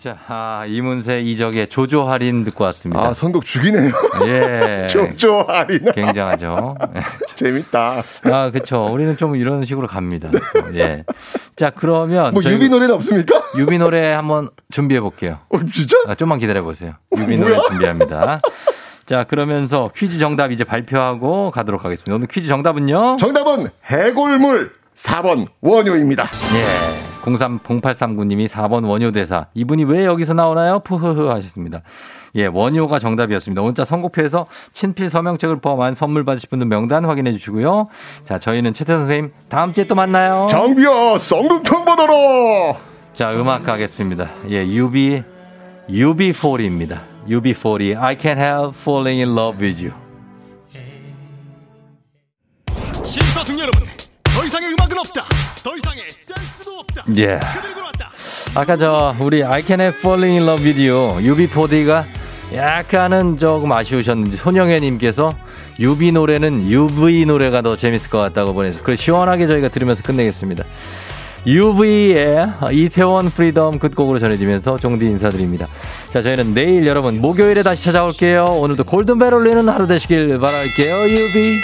자, 아, 이문세 이적의 조조 할인 듣고 왔습니다.
아, 선곡 죽이네요.
예.
조조 할인.
굉장하죠.
재밌다.
아, 그쵸. 우리는 좀 이런 식으로 갑니다. 또, 예. 자, 그러면.
뭐 유비 노래는 없습니까?
유비 노래 한번 준비해 볼게요.
어, 진짜?
아, 좀만 기다려 보세요. 유비 노래? 준비합니다. 자, 그러면서 퀴즈 정답 이제 발표하고 가도록 하겠습니다. 오늘 퀴즈 정답은요?
정답은 해골물 4번 원효입니다.
예. 03, 0839님이 4번 원효대사. 이분이 왜 여기서 나오나요? 푸흐흐 하셨습니다. 예, 원효가 정답이었습니다. 문자 선곡표에서 친필 서명책을 포함한 선물 받으실 분들 명단 확인해 주시고요. 자, 저희는 최태 선생님 다음 주에 또 만나요.
장비야, 쌍둥탕 받아라!
자, 음악 가겠습니다. 예, UB, UB40입니다. UB40, I can't help falling in love with you. 예. 아까 저, 우리 I can't falling in love you, UB40가 약간은 조금 아쉬우셨는지, 손영애님께서 UB 노래는 UV 노래가 더 재밌을 것 같다고 보내서, 그래, 시원하게 저희가 들으면서 끝내겠습니다. UV의 이태원 Freedom 끝곡으로 전해지면서 종디 인사드립니다. 자, 저희는 내일 여러분 목요일에 다시 찾아올게요. 오늘도 골든벨 울리는 하루 되시길 바랄게요. UV.